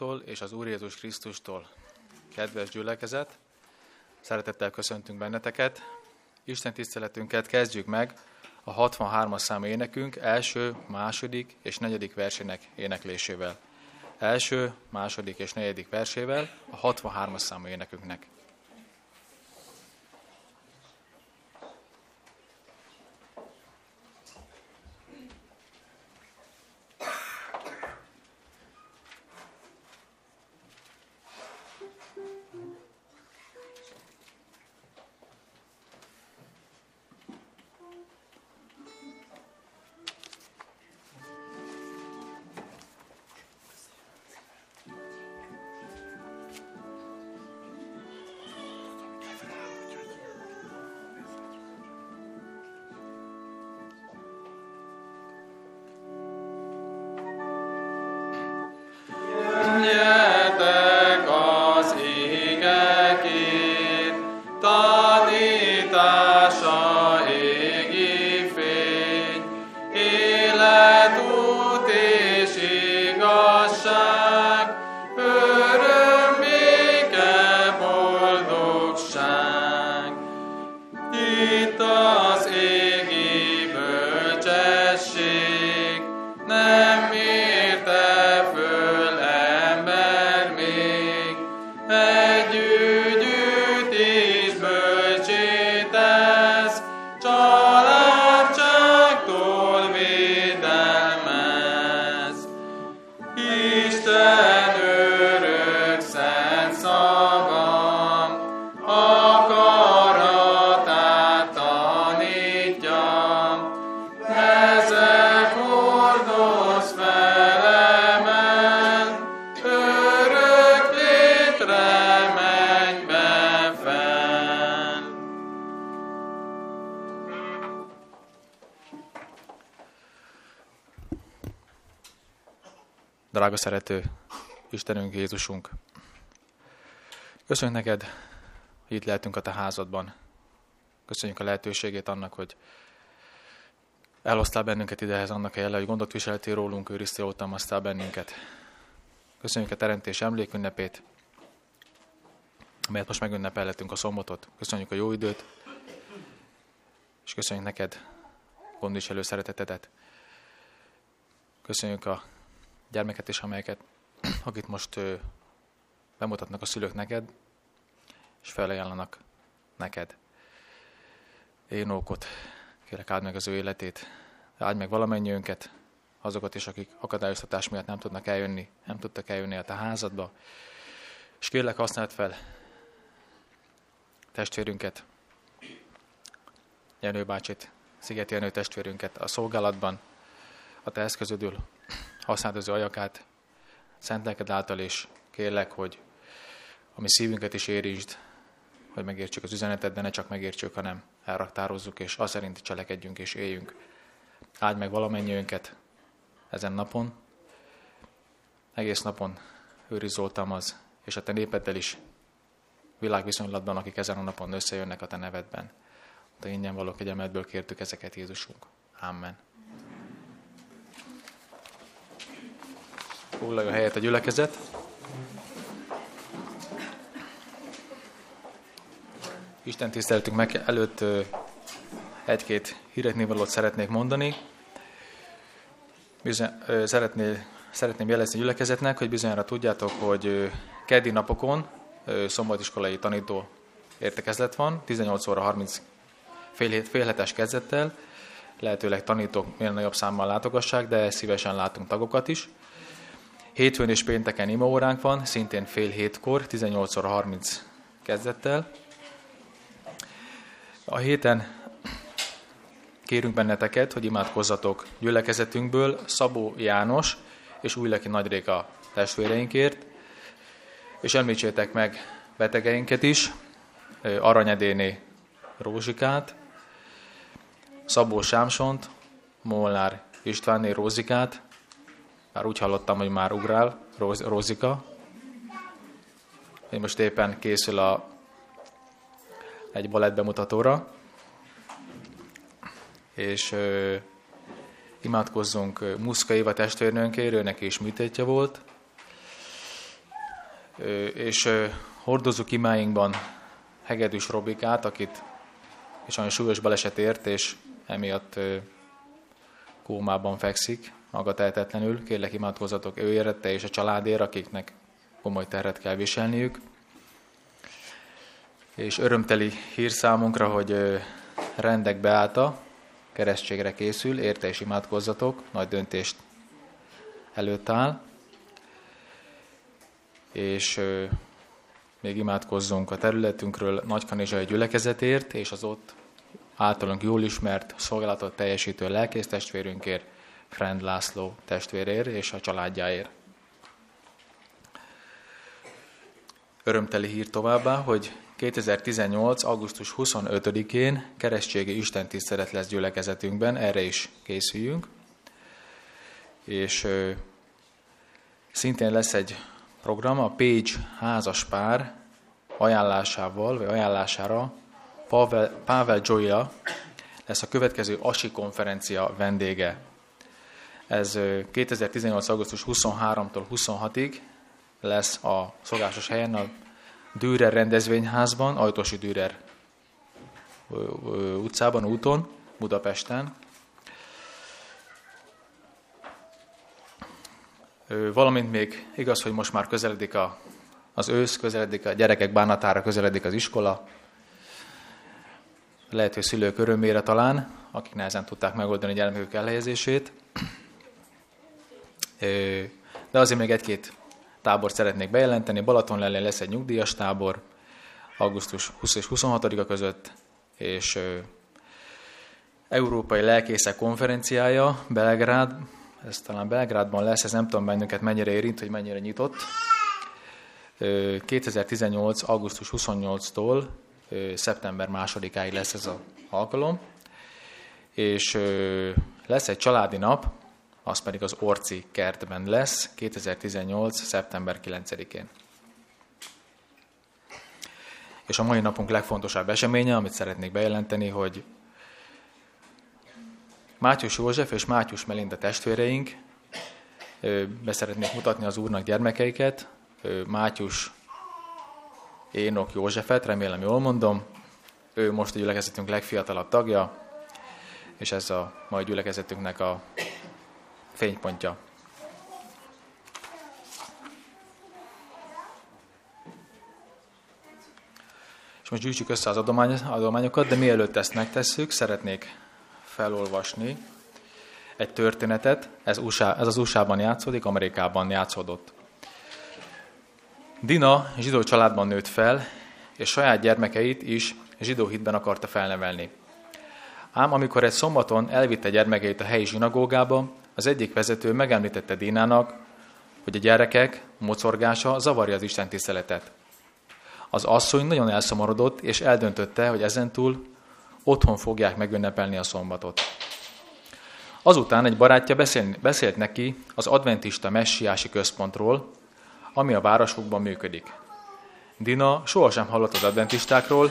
Atyától és az Úr Jézus Krisztustól. Kedves gyülekezet, szeretettel köszöntünk benneteket. Isten tiszteletünket kezdjük meg a 63-as számú énekünk első, második és negyedik versének éneklésével. Első, második és negyedik versével a 63-as számú énekünknek. Szerető Istenünk Jézusunk, köszönjük neked, hogy itt lehetünk a te házadban. Köszönjük a lehetőségét annak, hogy elhoztál bennünket idehez annak a jele, hogy gondot viseltél rólunk, őriztél, oltalmaztál bennünket. Köszönjük a teremtés emlékünnepét, amelyet most megünnepelhetünk a szombatot. Köszönjük a jó időt, és köszönjük neked gondviselő szeretetedet. Köszönjük a gyermeket is, amelyeket, akit most ö, bemutatnak a szülők neked, és felajánlanak neked. Énókot, kérek áld meg az ő életét, áld meg valamennyiünket, azokat is, akik akadályoztatás miatt nem tudnak eljönni, nem tudtak eljönni a te házadba. És kérlek használd fel testvérünket, Jenő bácsit, Szigeti Jenő testvérünket a szolgálatban, a te eszközödül, használd az ajakát, szent lelked által, és kérlek, hogy a mi szívünket is érintsd, hogy megértsük az üzenetet, de ne csak megértsük, hanem elraktározzuk, és az szerint cselekedjünk és éljünk. Áldj meg valamennyiünket ezen napon, egész napon őrizoltam az, és a te népeddel is világviszonylatban, akik ezen a napon összejönnek a te nevedben. A te ingyen való kegyelmedből kértük ezeket Jézusunk. Amen. Foglalja helyet a gyülekezet. Isten tiszteltünk meg előtt egy-két híretnévalót szeretnék mondani. Bizony, szeretné, szeretném jelezni a gyülekezetnek, hogy bizonyára tudjátok, hogy keddi napokon szombatiskolai tanító értekezlet van, 18 óra 30 fél, félhetes kezdettel, lehetőleg tanítók minél nagyobb számmal látogassák, de szívesen látunk tagokat is. Hétfőn és pénteken imaóránk van, szintén fél hétkor, 18 óra 30 kezdettel. A héten kérünk benneteket, hogy imádkozzatok gyülekezetünkből Szabó János és Újleki Nagyréka testvéreinkért, és említsétek meg betegeinket is, Aranyedéné Rózsikát, Szabó Sámsont, Molnár Istvánné Rózikát, már úgy hallottam, hogy már ugrál Róz, Rózika. Én most éppen készül a, egy balett bemutatóra, és ö, imádkozzunk Muszka Éva testvérnőnkért, ő neki is műtétje volt. és hordozunk imáinkban Hegedűs Robikát, akit és olyan súlyos baleset ért, és emiatt kómában fekszik, maga tehetetlenül. Kérlek imádkozatok ő érette és a családért, akiknek komoly terhet kell viselniük. És örömteli hír számunkra, hogy rendek beállta, keresztségre készül, érte és imádkozzatok, nagy döntést előtt áll. És még imádkozzunk a területünkről Nagykanizsai gyülekezetért, és az ott általunk jól ismert szolgálatot teljesítő lelkész testvérünkért, Frend László testvérért és a családjáért. Örömteli hír továbbá, hogy 2018. augusztus 25-én keresztségi istentisztelet lesz gyülekezetünkben, erre is készüljünk. És ö, szintén lesz egy program, a Page házas pár ajánlásával, vagy ajánlására Pavel, Pavel Joya lesz a következő ASI konferencia vendége. Ez 2018. augusztus 23-tól 26-ig lesz a szokásos helyen, a Dürer rendezvényházban, Ajtosi Dürer utcában, úton, Budapesten. Valamint még igaz, hogy most már közeledik a, az ősz, közeledik a gyerekek bánatára, közeledik az iskola. Lehet, hogy szülők örömére talán, akik nehezen tudták megoldani a gyermekük elhelyezését. De azért még egy-két tábort szeretnék bejelenteni. Balatonlellén lesz egy nyugdíjas tábor, augusztus 20 és 26-a között, és Európai Lelkészek konferenciája Belgrád, ez talán Belgrádban lesz, ez nem tudom bennünket mennyire érint, hogy mennyire nyitott. 2018. augusztus 28-tól szeptember 2-áig lesz ez az alkalom, és lesz egy családi nap, az pedig az Orci kertben lesz 2018. szeptember 9-én. És a mai napunk legfontosabb eseménye, amit szeretnék bejelenteni, hogy Mátyus József és Mátyus Melinda testvéreink beszeretnék mutatni az Úrnak gyermekeiket. Mátyus Énok Józsefet, remélem jól mondom. Ő most a gyülekezetünk legfiatalabb tagja, és ez a mai gyülekezetünknek a fénypontja. És most gyűjtsük össze az adomány, adományokat, de mielőtt ezt megtesszük, szeretnék felolvasni egy történetet. Ez, USA, ez az USA-ban játszódik, Amerikában játszódott. Dina zsidó családban nőtt fel, és saját gyermekeit is zsidó hitben akarta felnevelni. Ám amikor egy szombaton elvitte gyermekeit a helyi zsinagógába, az egyik vezető megemlítette Dínának, hogy a gyerekek mocorgása zavarja az Isten tiszteletet. Az asszony nagyon elszomorodott, és eldöntötte, hogy ezentúl otthon fogják megünnepelni a szombatot. Azután egy barátja beszélt, beszélt neki az adventista messiási központról, ami a városukban működik. Dina sohasem hallott az adventistákról,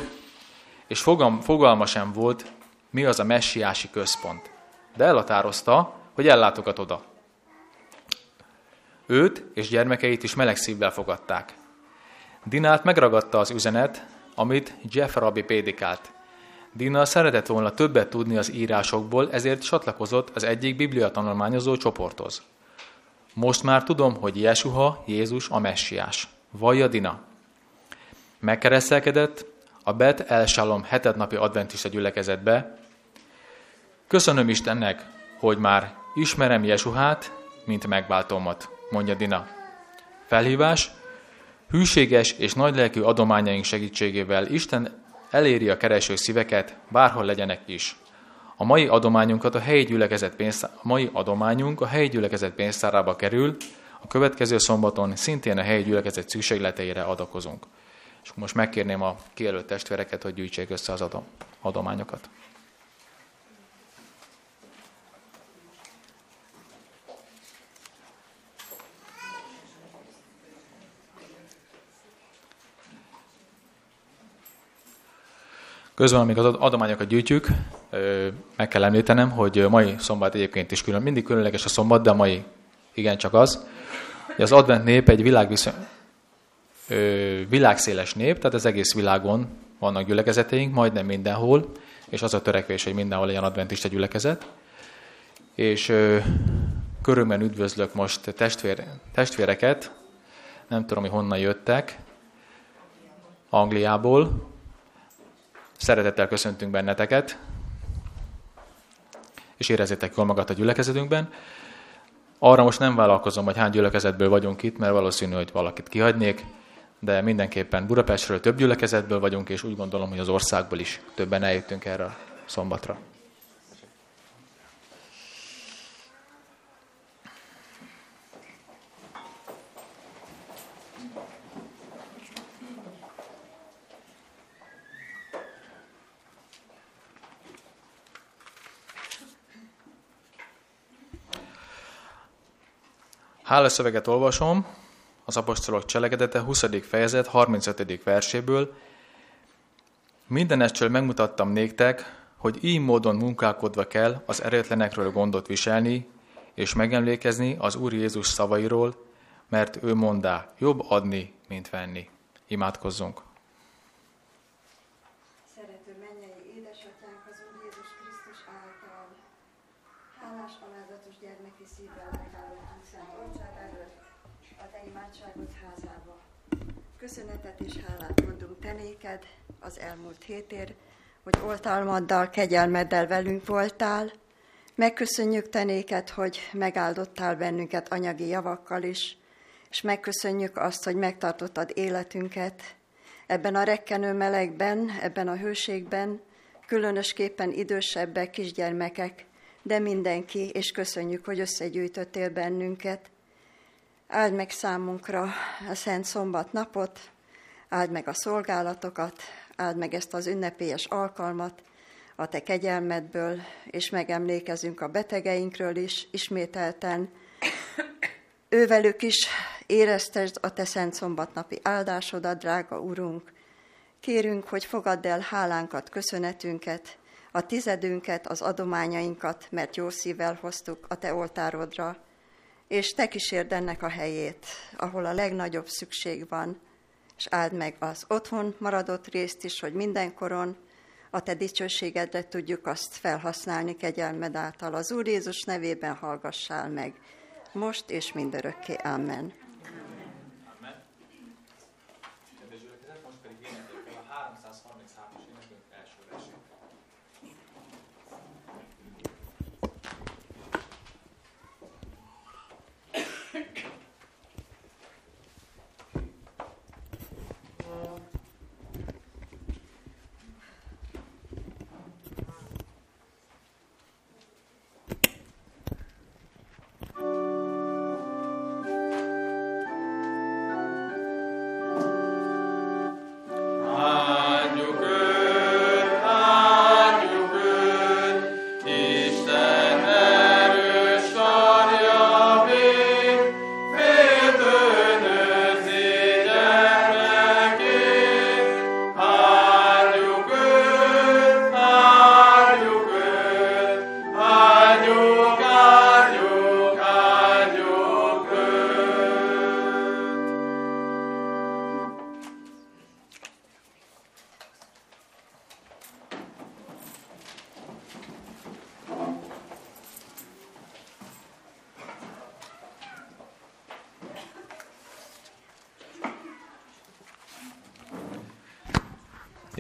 és fogalma sem volt, mi az a messiási központ. De elhatározta, hogy ellátogat oda. Őt és gyermekeit is meleg szívvel fogadták. Dinát megragadta az üzenet, amit Jeff Rabbi prédikált. Dina szeretett volna többet tudni az írásokból, ezért csatlakozott az egyik biblia tanulmányozó csoporthoz. Most már tudom, hogy Jesuha, Jézus a messiás. Vajja Dina. Megkereszelkedett a Bet El Shalom hetednapi adventista gyülekezetbe. Köszönöm Istennek, hogy már ismerem Jesuhát, mint megváltomat, mondja Dina. Felhívás, hűséges és nagylelkű adományaink segítségével Isten eléri a kereső szíveket, bárhol legyenek is. A mai adományunkat a helyi gyülekezet pénztár, a mai adományunk a helyi gyülekezet pénztárába kerül, a következő szombaton szintén a helyi gyülekezet szükségleteire adakozunk. És most megkérném a kijelölt testvéreket, hogy gyűjtsék össze az adom, adományokat. Közben, amíg az adományokat gyűjtjük, meg kell említenem, hogy mai szombat egyébként is külön, mindig különleges a szombat, de mai igencsak az. Hogy az advent nép egy világviszony... világszéles nép, tehát az egész világon vannak gyülekezeteink, majdnem mindenhol, és az a törekvés, hogy mindenhol legyen adventista gyülekezet. És ö, körülmen üdvözlök most testvér, testvéreket, nem tudom, hogy honnan jöttek, Angliából. Szeretettel köszöntünk benneteket, és érezzétek jól magát a gyülekezetünkben. Arra most nem vállalkozom, hogy hány gyülekezetből vagyunk itt, mert valószínű, hogy valakit kihagynék, de mindenképpen Budapestről több gyülekezetből vagyunk, és úgy gondolom, hogy az országból is többen eljöttünk erre a szombatra. Hálaszöveget olvasom, az apostolok cselekedete 20. fejezet 35. verséből. Mindenestől megmutattam néktek, hogy így módon munkálkodva kell az eretlenekről gondot viselni, és megemlékezni az Úr Jézus szavairól, mert ő mondá, jobb adni, mint venni. Imádkozzunk! Köszönetet és hálát mondunk te néked az elmúlt hétér, hogy oltalmaddal, kegyelmeddel velünk voltál. Megköszönjük te néked, hogy megáldottál bennünket anyagi javakkal is, és megköszönjük azt, hogy megtartottad életünket ebben a rekkenő melegben, ebben a hőségben, különösképpen idősebbek, kisgyermekek, de mindenki, és köszönjük, hogy összegyűjtöttél bennünket, Áld meg számunkra a Szent Szombat napot, áld meg a szolgálatokat, áld meg ezt az ünnepélyes alkalmat a Te kegyelmedből, és megemlékezünk a betegeinkről is ismételten. Ővelük is éreztesd a Te Szent Szombatnapi áldásodat, drága Urunk. Kérünk, hogy fogadd el hálánkat, köszönetünket, a tizedünket, az adományainkat, mert jó szívvel hoztuk a Te oltárodra, és te kísérd ennek a helyét, ahol a legnagyobb szükség van, és áld meg az otthon maradott részt is, hogy mindenkoron a te dicsőségedre tudjuk azt felhasználni kegyelmed által. Az Úr Jézus nevében hallgassál meg, most és mindörökké. Amen.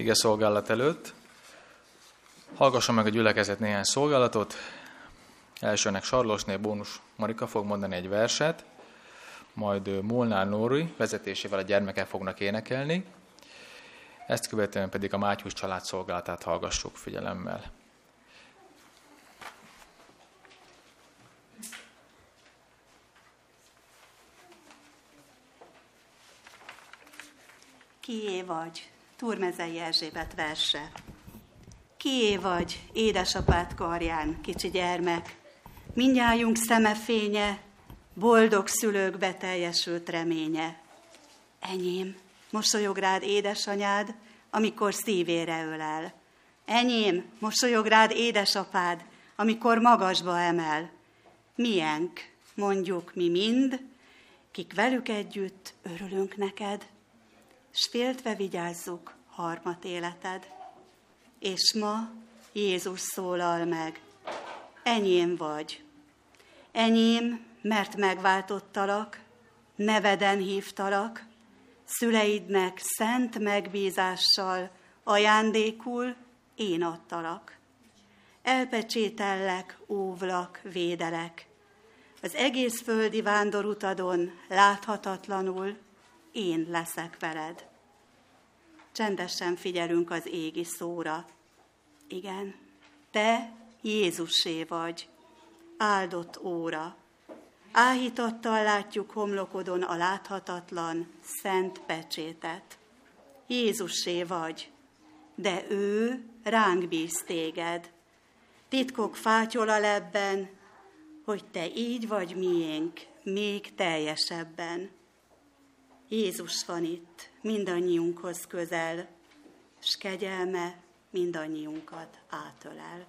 Ige szolgálat előtt. Hallgasson meg a gyülekezet néhány szolgálatot. Elsőnek Sarlosné Bónus Marika fog mondani egy verset, majd Molnár Nóri vezetésével a gyermekek fognak énekelni, ezt követően pedig a Mátyus család szolgálatát hallgassuk figyelemmel. Kié vagy? Turmezei Erzsébet verse. Kié vagy, édesapád karján, kicsi gyermek, mindjájunk szemefénye, boldog szülők beteljesült reménye. Enyém, mosolyog rád édesanyád, amikor szívére ölel. Enyém, mosolyog rád édesapád, amikor magasba emel. Mienk, mondjuk mi mind, kik velük együtt örülünk neked. S féltve vigyázzuk harmat életed. És ma Jézus szólal meg, enyém vagy. Enyém, mert megváltottalak, neveden hívtalak, szüleidnek szent megbízással ajándékul én adtalak. Elpecsétellek, óvlak, védelek. Az egész földi vándorutadon láthatatlanul én leszek veled. Csendesen figyelünk az égi szóra. Igen, te Jézusé vagy, áldott óra. Áhítattal látjuk homlokodon a láthatatlan, szent pecsétet. Jézussé vagy, de ő ránk bíz téged. Titkok fátyol a lebben, hogy te így vagy miénk, még teljesebben. Jézus van itt, mindannyiunkhoz közel, s kegyelme mindannyiunkat átölel.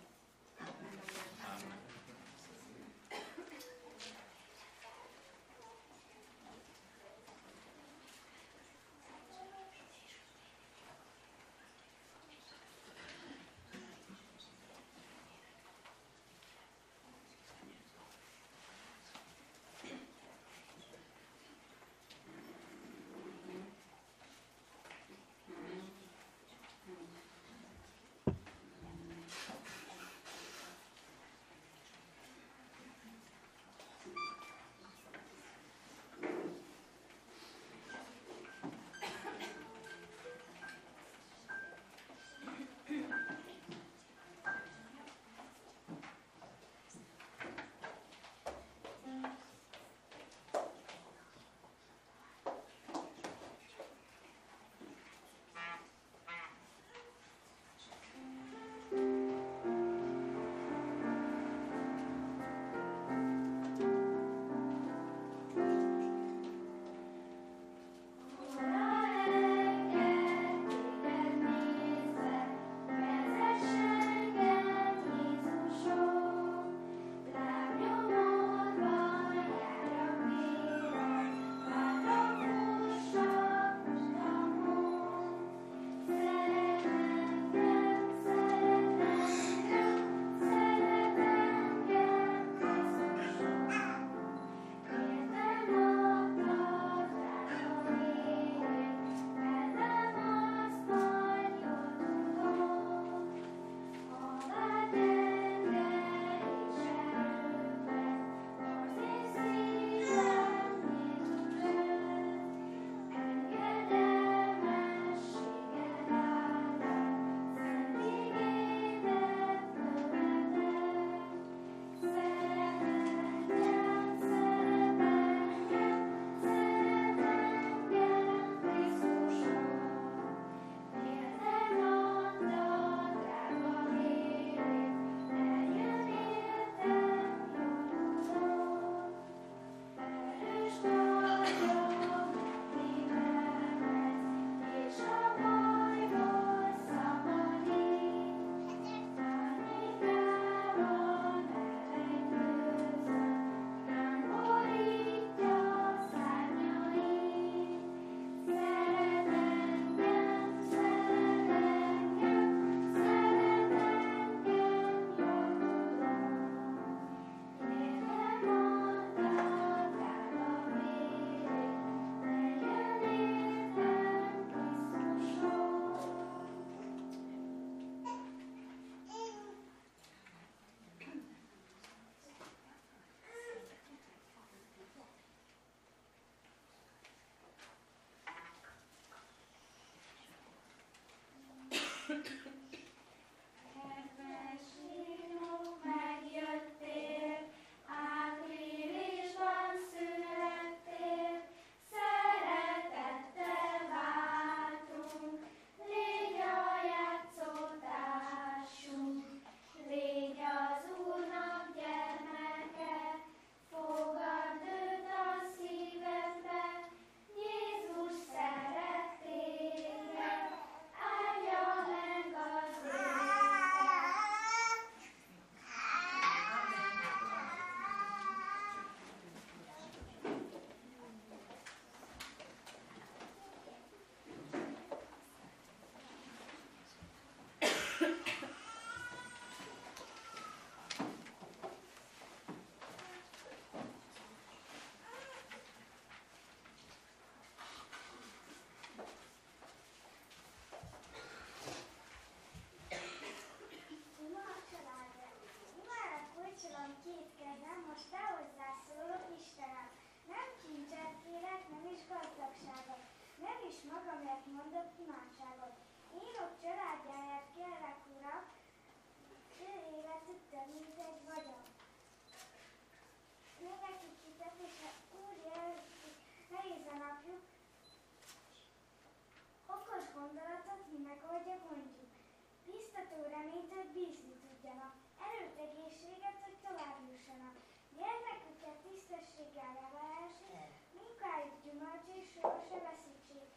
reményt, hogy bízni tudjanak, erőt, egészséget, hogy tovább jussanak. Gyermeküket tisztességgel nevelhessék, munkájuk gyümölcs és soha se veszítsék.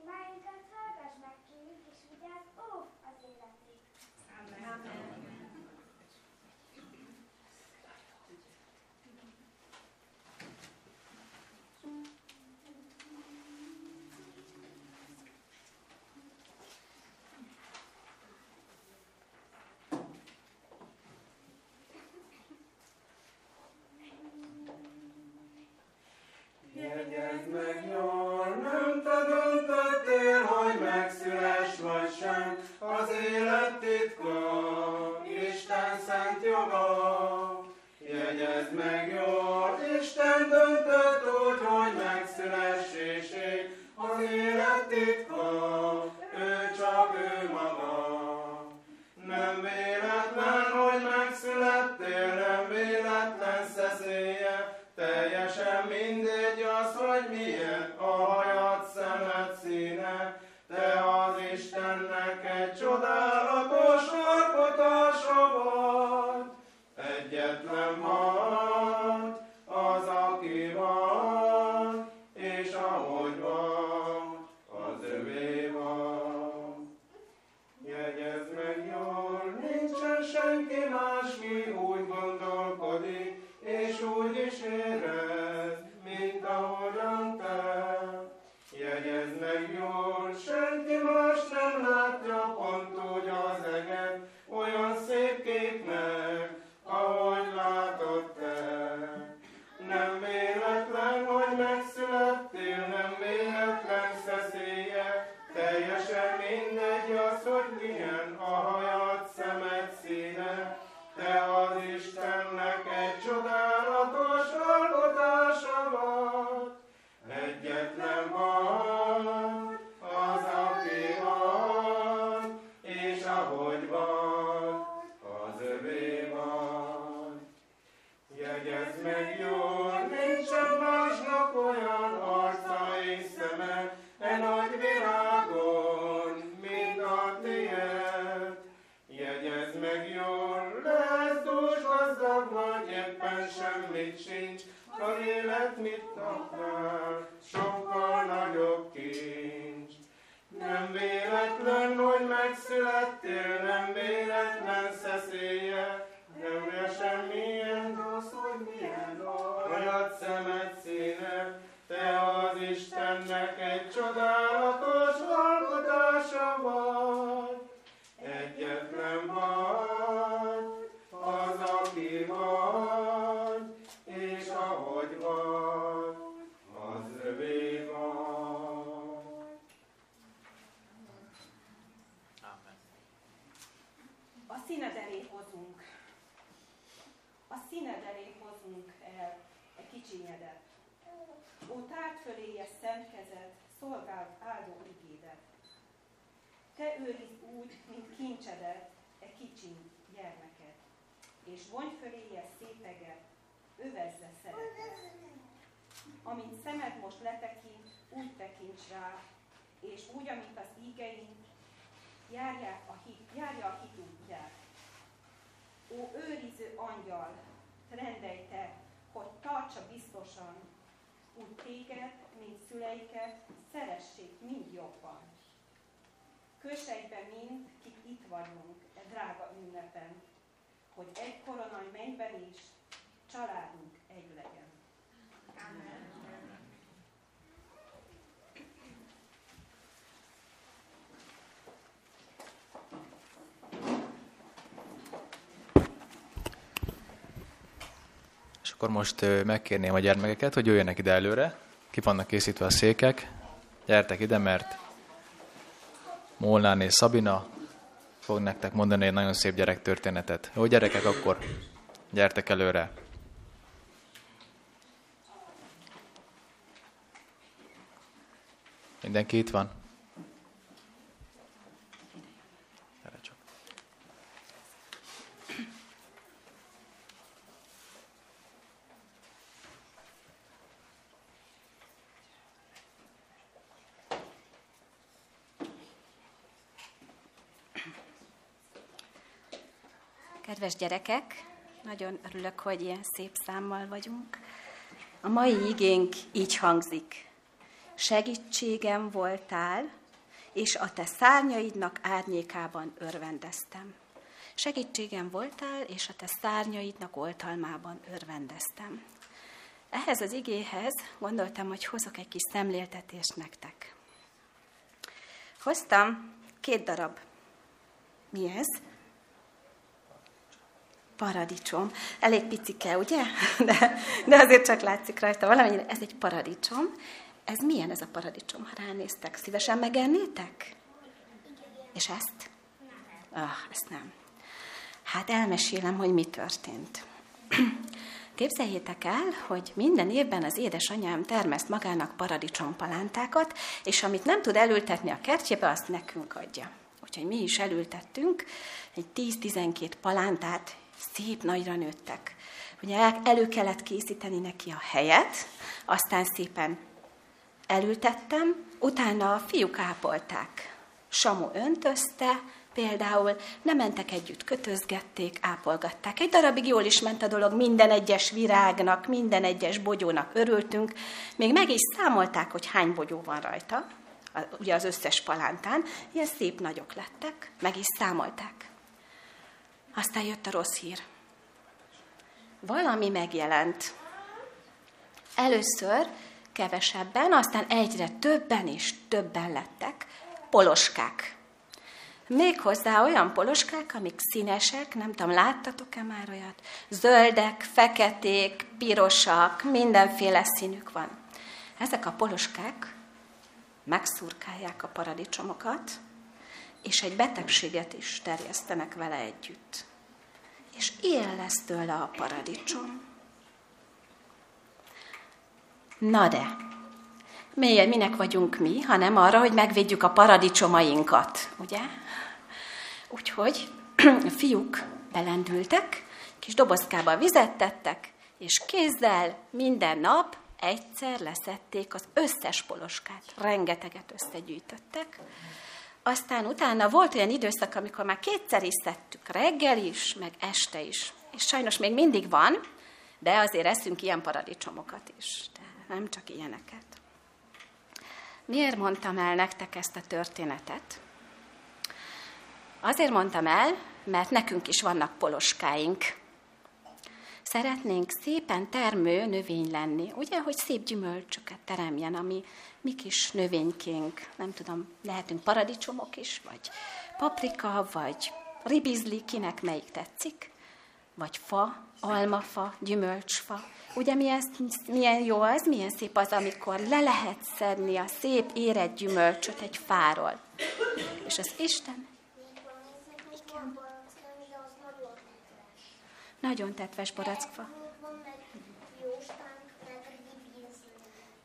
Imáinkat hallgass meg, kérjük és vigyázz, óv az életét. Amen. Amen. hozzá, és úgy, amint az ígeink, járják a hit, járja a hit útját. Ó, őriző angyal, rendelj te, hogy tartsa biztosan, úgy téged, mint szüleiket, szeressék mind jobban. Kösejbe mind, kik itt vagyunk, e drága ünnepen, hogy egy koronaj mennyben is családunk egy legyen. akkor most megkérném a gyermekeket, hogy jöjjenek ide előre. Ki vannak készítve a székek. Gyertek ide, mert Molnán és Szabina fog nektek mondani egy nagyon szép gyerektörténetet. Jó gyerekek, akkor gyertek előre. Mindenki itt van? Gyerekek, nagyon örülök, hogy ilyen szép számmal vagyunk. A mai igénk így hangzik. Segítségem voltál, és a te szárnyaidnak árnyékában örvendeztem. Segítségem voltál, és a te szárnyaidnak oltalmában örvendeztem. Ehhez az igéhez gondoltam, hogy hozok egy kis szemléltetést nektek. Hoztam két darab. Mi ez? Paradicsom. Elég picike, ugye? De, de azért csak látszik rajta valamennyire. Ez egy paradicsom. Ez milyen ez a paradicsom, ha ránéztek? Szívesen megennétek? És ezt? Ah, ezt nem. Hát elmesélem, hogy mi történt. Képzeljétek el, hogy minden évben az édesanyám termeszt magának paradicsompalántákat, és amit nem tud elültetni a kertjébe, azt nekünk adja. Úgyhogy mi is elültettünk egy 10-12 palántát, szép nagyra nőttek. Ugye elő kellett készíteni neki a helyet, aztán szépen elültettem, utána a fiúk ápolták. Samu öntözte, Például nem mentek együtt, kötözgették, ápolgatták. Egy darabig jól is ment a dolog, minden egyes virágnak, minden egyes bogyónak örültünk. Még meg is számolták, hogy hány bogyó van rajta, ugye az összes palántán. Ilyen szép nagyok lettek, meg is számolták. Aztán jött a rossz hír. Valami megjelent. Először kevesebben, aztán egyre többen és többen lettek poloskák. Méghozzá olyan poloskák, amik színesek, nem tudom, láttatok-e már olyat? Zöldek, feketék, pirosak, mindenféle színük van. Ezek a poloskák megszurkálják a paradicsomokat, és egy betegséget is terjesztenek vele együtt. És ilyen lesz tőle a paradicsom. Na de, miért, minek vagyunk mi, hanem arra, hogy megvédjük a paradicsomainkat, ugye? Úgyhogy a fiúk belendültek, kis dobozkába vizet tettek, és kézzel minden nap egyszer leszették az összes poloskát. Rengeteget összegyűjtöttek. Aztán utána volt olyan időszak, amikor már kétszer is szedtük, reggel is, meg este is. És sajnos még mindig van, de azért eszünk ilyen paradicsomokat is, de nem csak ilyeneket. Miért mondtam el nektek ezt a történetet? Azért mondtam el, mert nekünk is vannak poloskáink. Szeretnénk szépen termő növény lenni, ugye, hogy szép gyümölcsöket teremjen, ami mi kis növénykénk, nem tudom, lehetünk paradicsomok is, vagy paprika, vagy ribizli, kinek melyik tetszik, vagy fa, almafa, gyümölcsfa. Ugye milyen, milyen jó az, milyen szép az, amikor le lehet szedni a szép érett gyümölcsöt egy fáról. És az Isten Nagyon tetves barackfa.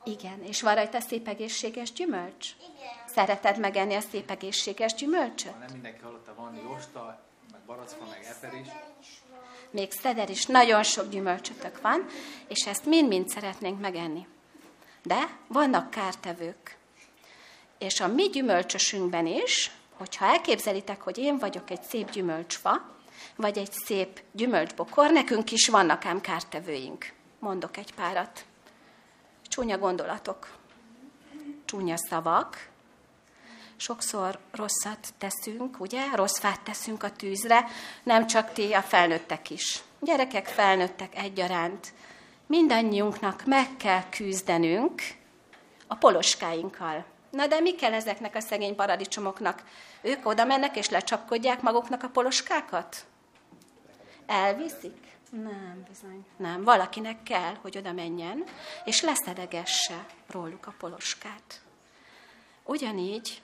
Igen, és van rajta szép egészséges gyümölcs? Igen. Szereted megenni a szép egészséges gyümölcsöt? Ha nem mindenki hallotta, van jósta, meg barackfa, meg eper is. Még szeder is, nagyon sok gyümölcsötök van, és ezt mind-mind szeretnénk megenni. De vannak kártevők. És a mi gyümölcsösünkben is, hogyha elképzelitek, hogy én vagyok egy szép gyümölcsfa, vagy egy szép gyümölcsbokor, nekünk is vannak ám kártevőink. Mondok egy párat. Csúnya gondolatok, csúnya szavak, sokszor rosszat teszünk, ugye? Rossz fát teszünk a tűzre, nem csak ti, a felnőttek is. Gyerekek, felnőttek egyaránt. Mindannyiunknak meg kell küzdenünk a poloskáinkkal. Na de mi kell ezeknek a szegény paradicsomoknak? Ők oda mennek és lecsapkodják maguknak a poloskákat? Elviszik? Nem, bizony. Nem, valakinek kell, hogy oda menjen, és leszedegesse róluk a poloskát. Ugyanígy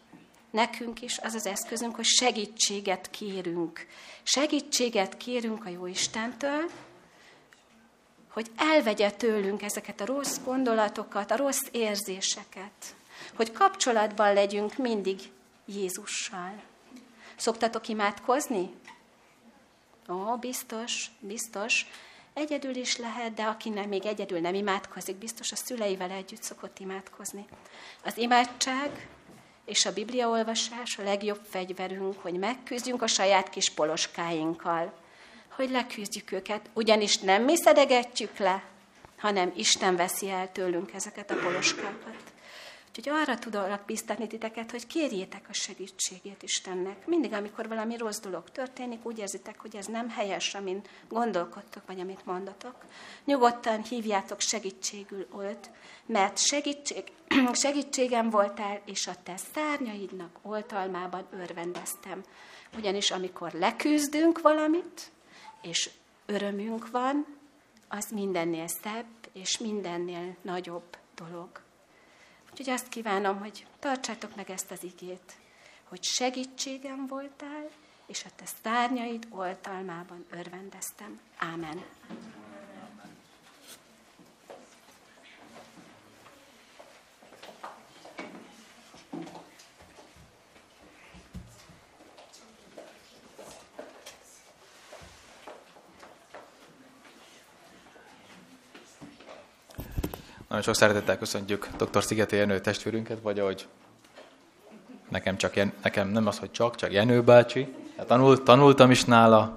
nekünk is az az eszközünk, hogy segítséget kérünk. Segítséget kérünk a Jó Istentől, hogy elvegye tőlünk ezeket a rossz gondolatokat, a rossz érzéseket, hogy kapcsolatban legyünk mindig Jézussal. Szoktatok imádkozni? Ó, biztos, biztos. Egyedül is lehet, de aki nem, még egyedül nem imádkozik, biztos a szüleivel együtt szokott imádkozni. Az imádság és a bibliaolvasás a legjobb fegyverünk, hogy megküzdjünk a saját kis poloskáinkkal. hogy leküzdjük őket, ugyanis nem mi szedegetjük le, hanem Isten veszi el tőlünk ezeket a poloskákat. Úgyhogy arra tudok biztatni titeket, hogy kérjétek a segítségét Istennek. Mindig, amikor valami rossz dolog történik, úgy érzitek, hogy ez nem helyes, amin gondolkodtok, vagy amit mondatok. Nyugodtan hívjátok segítségül őt, mert segítség, segítségem voltál, és a te szárnyaidnak oltalmában örvendeztem. Ugyanis amikor leküzdünk valamit, és örömünk van, az mindennél szebb, és mindennél nagyobb dolog. Úgyhogy azt kívánom, hogy tartsátok meg ezt az igét, hogy segítségem voltál, és a te szárnyaid oltalmában örvendeztem. Ámen. Nagyon sok szeretettel köszöntjük dr. Szigeti Jenő testvérünket, vagy ahogy nekem, csak Jen, nekem nem az, hogy csak, csak Jenő bácsi. Hát tanult, tanultam is nála,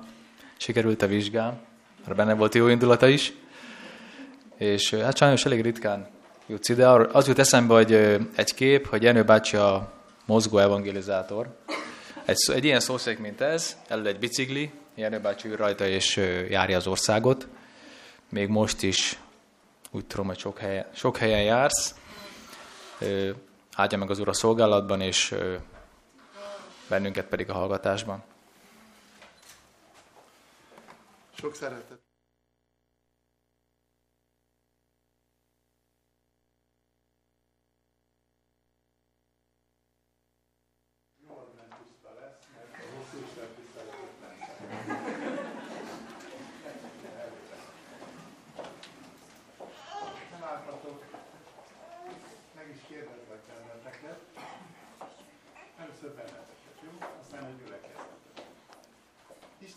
sikerült a vizsgám, mert benne volt jó indulata is. És hát sajnos elég ritkán jutsz ide. Az jut eszembe, hogy egy kép, hogy Jenő bácsi a mozgó evangelizátor. Egy, egy ilyen szószék, mint ez, elő egy bicikli, Jenő bácsi rajta és járja az országot. Még most is úgy tudom, hogy sok helyen, sok helyen jársz. Áldja meg az Úr a szolgálatban, és bennünket pedig a hallgatásban. Sok szeretet.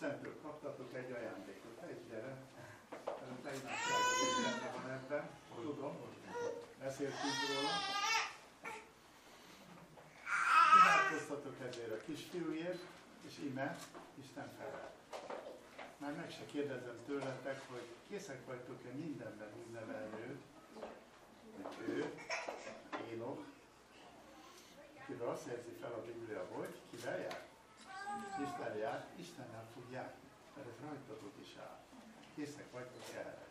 Istentől kaptatok egy ajándékot. Is gyere. Te is van ebben. Tudom, beszéltünk róla. Imádkoztatok ezért a kisfiúért, és ime Isten felel. Már meg se kérdezem tőletek, hogy készek vagytok-e mindenben úgy nevelni őt, ő, Énok, akiről azt érzi fel a Biblia, hogy kivel jár? Isten jár, Istennel fog járni, mert ez rajtatok is áll. Készek vagytok erre.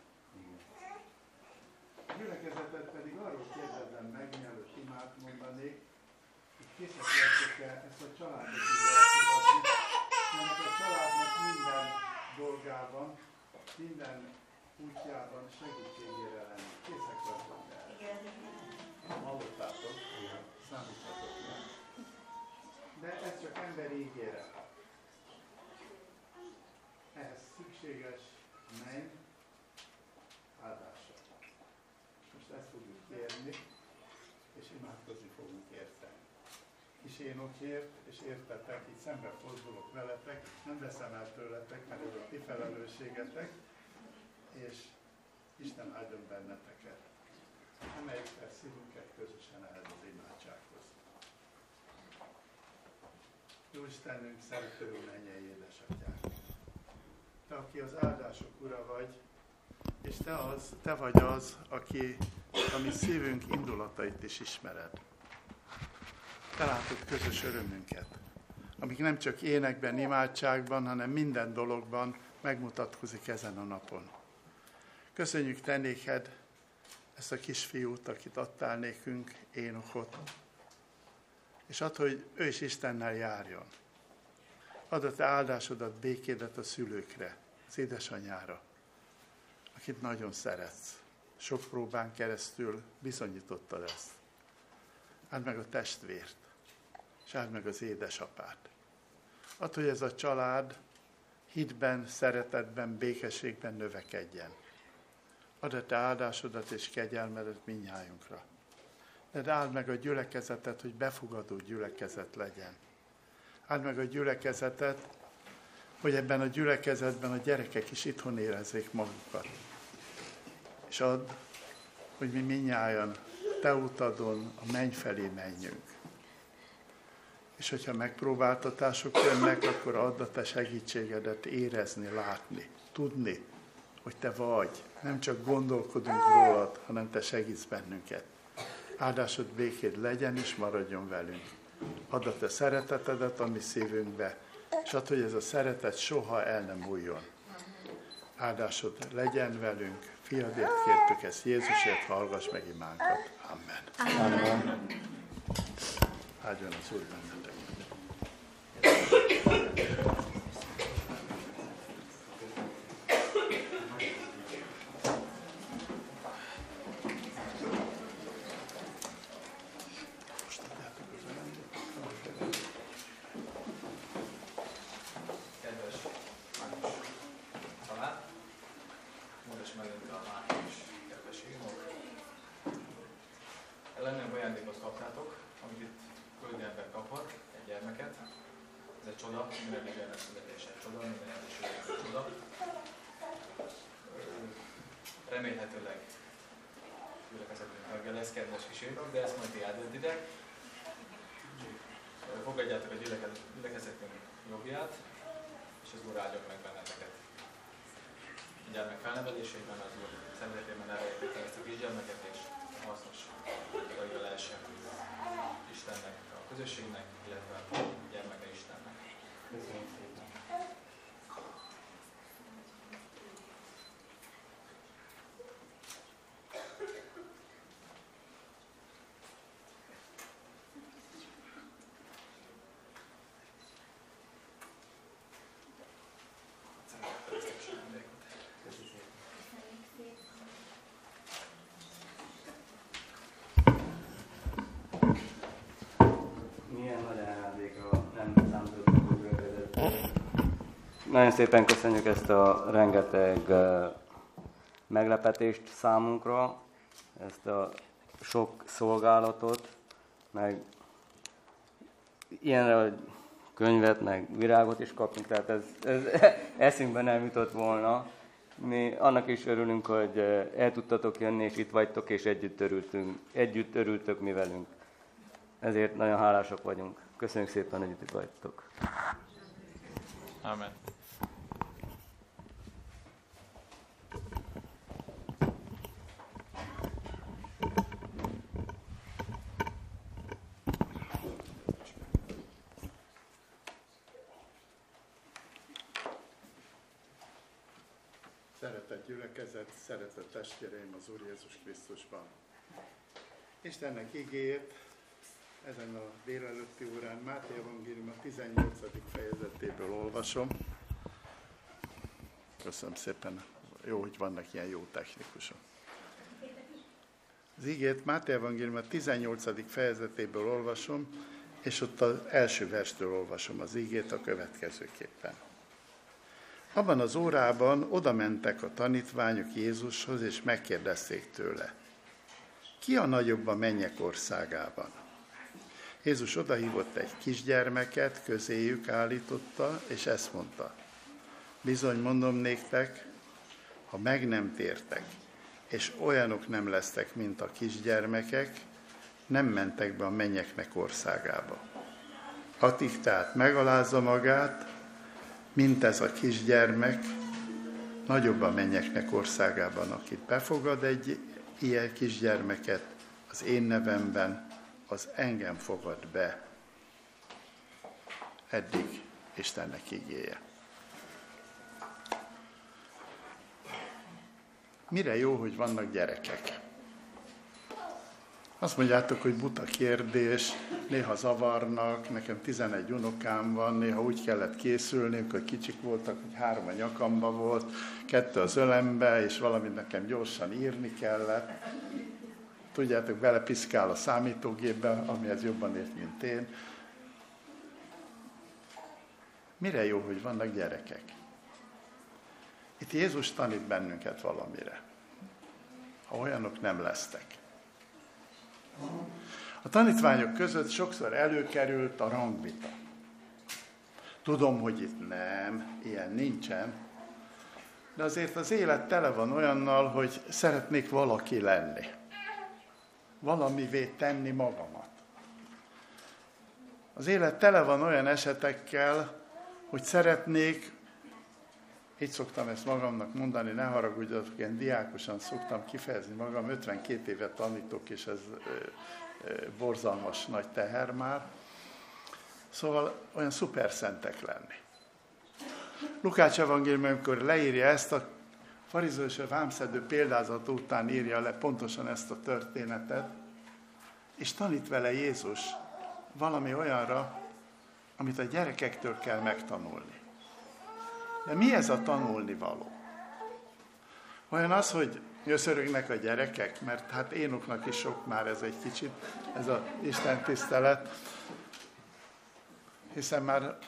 A gyülekezetet pedig arról kérdezem meg, mielőtt imát mondanék, hogy készek vagytok-e ezt a családot elfogadni, mert a családnak minden dolgában, minden útjában segítségére lenni. Készek vagytok erre. Hallottátok? Számíthatok De ez csak emberi ígéret ehhez szükséges menny áldása. Most ezt fogjuk kérni, és imádkozni fogunk érte. Kis Énokért, és értetek, így szembe fordulok veletek, nem veszem el tőletek, mert ez a ti felelősségetek, és Isten áldjon benneteket. Emeljük fel szívünket közösen ehhez az imádsághoz. Jó Istenünk, szerető mennyei édesatyánk! Te, aki az áldások ura vagy, és te, az, te vagy az, aki a mi szívünk indulatait is ismered. Te látod közös örömünket, amik nem csak énekben, imádságban, hanem minden dologban megmutatkozik ezen a napon. Köszönjük te néked ezt a kisfiút, akit adtál nékünk, Énokot, és add, hogy ő is Istennel járjon Add a te áldásodat, békédet a szülőkre, az édesanyára, akit nagyon szeretsz. Sok próbán keresztül bizonyítottad ezt. Áld meg a testvért, és áld meg az édesapát. Add, hogy ez a család hitben, szeretetben, békességben növekedjen. Add a te áldásodat és kegyelmedet minnyájunkra. De áld meg a gyülekezetet, hogy befogadó gyülekezet legyen áld meg a gyülekezetet, hogy ebben a gyülekezetben a gyerekek is itthon érezzék magukat. És add, hogy mi minnyáján te utadon a menny felé menjünk. És hogyha megpróbáltatások jönnek, akkor add a te segítségedet érezni, látni, tudni, hogy te vagy. Nem csak gondolkodunk rólad, hanem te segítsz bennünket. Áldásod békéd legyen és maradjon velünk. Add a te szeretetedet a mi szívünkbe, és add, hogy ez a szeretet soha el nem múljon. Áldásod legyen velünk. Fiadért kértük ezt Jézusért, hallgass meg imánkat. Amen. Amen. Áldjon az Úr bennetek. felnevelésében az Úr szeretetében elrejtette ezt a kisgyermeket, és hasznos tagja lehessen Istennek, a közösségnek, illetve a gyermeke Istennek. Köszönöm szépen. Nagyon szépen köszönjük ezt a rengeteg meglepetést számunkra, ezt a sok szolgálatot, meg ilyenre, hogy könyvet, meg virágot is kapunk, tehát ez, ez eszünkben nem jutott volna. Mi annak is örülünk, hogy el tudtatok jönni, és itt vagytok, és együtt örültünk, együtt örültök mi velünk. Ezért nagyon hálásak vagyunk. Köszönjük szépen, hogy itt vagytok. Amen. Gyülekezet, szeretett testvéreim az Úr Jézus Krisztusban. Istennek igét ezen a délelőtti órán Máté Evangélium a 18. fejezetéből olvasom. Köszönöm szépen, jó, hogy vannak ilyen jó technikusok. Az igét Máté Evangélium a 18. fejezetéből olvasom, és ott az első verstől olvasom az igét a következőképpen. Abban az órában oda mentek a tanítványok Jézushoz, és megkérdezték tőle, ki a nagyobb a mennyek országában? Jézus odahívott egy kisgyermeket, közéjük állította, és ezt mondta, bizony mondom néktek, ha meg nem tértek, és olyanok nem lesztek, mint a kisgyermekek, nem mentek be a mennyeknek országába. Akik tehát megalázza magát, mint ez a kisgyermek, nagyobb a mennyeknek országában, akit befogad egy ilyen kisgyermeket, az én nevemben, az engem fogad be. Eddig Istennek igéje. Mire jó, hogy vannak gyerekek? Azt mondjátok, hogy buta kérdés, néha zavarnak, nekem 11 unokám van, néha úgy kellett készülni, amikor kicsik voltak, hogy három a nyakamba volt, kettő az ölembe, és valamit nekem gyorsan írni kellett. Tudjátok, belepiszkál a számítógépbe, amihez jobban ért, mint én. Mire jó, hogy vannak gyerekek? Itt Jézus tanít bennünket valamire. Ha olyanok nem lesztek. A tanítványok között sokszor előkerült a rangvita. Tudom, hogy itt nem, ilyen nincsen, de azért az élet tele van olyannal, hogy szeretnék valaki lenni. Valamivé tenni magamat. Az élet tele van olyan esetekkel, hogy szeretnék, így szoktam ezt magamnak mondani, ne haragudjatok, én diákosan szoktam kifejezni magam, 52 évet tanítok, és ez borzalmas nagy teher már. Szóval olyan szuperszentek lenni. Lukács evangélium, amikor leírja ezt a farizó és a vámszedő példázat után írja le pontosan ezt a történetet, és tanít vele Jézus valami olyanra, amit a gyerekektől kell megtanulni. De mi ez a tanulni való? Olyan az, hogy nyöszörögnek a gyerekek, mert hát énoknak is sok már ez egy kicsit, ez a Isten tisztelet, hiszen már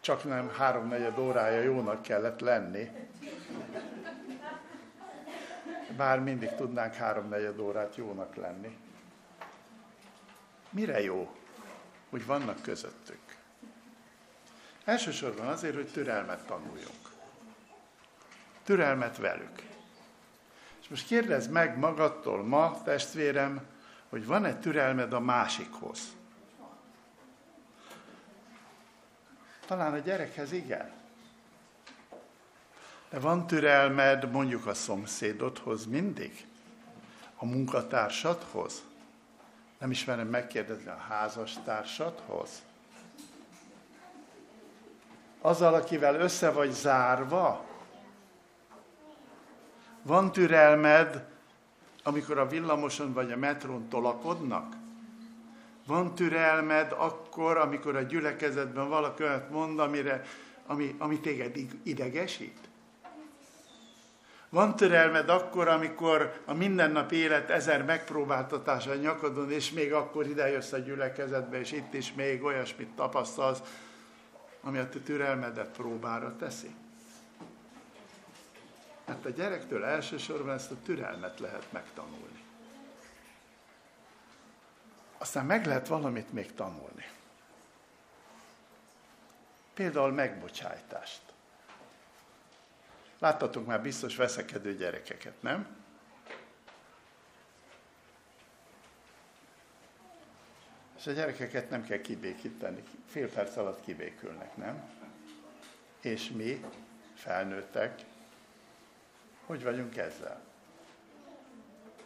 csak nem háromnegyed órája jónak kellett lenni. Bár mindig tudnánk háromnegyed órát jónak lenni. Mire jó, hogy vannak közöttük? Elsősorban azért, hogy türelmet tanuljunk. Türelmet velük. Most kérdezd meg magadtól ma, testvérem, hogy van-e türelmed a másikhoz? Talán a gyerekhez igen. De van türelmed mondjuk a szomszédodhoz mindig? A munkatársadhoz? Nem ismerem megkérdezni a házastársadhoz? Azzal, akivel össze vagy zárva? Van türelmed, amikor a villamoson vagy a metrón tolakodnak? Van türelmed akkor, amikor a gyülekezetben valaki olyat mond, amire, ami, ami téged idegesít? Van türelmed akkor, amikor a mindennapi élet ezer megpróbáltatása nyakadon, és még akkor idejössz a gyülekezetbe, és itt is még olyasmit tapasztalsz, ami a te türelmedet próbára teszi. Mert a gyerektől elsősorban ezt a türelmet lehet megtanulni aztán meg lehet valamit még tanulni. Például megbocsájtást. Láttatok már biztos veszekedő gyerekeket, nem? És a gyerekeket nem kell kibékíteni, fél perc alatt kibékülnek, nem? És mi, felnőttek, hogy vagyunk ezzel?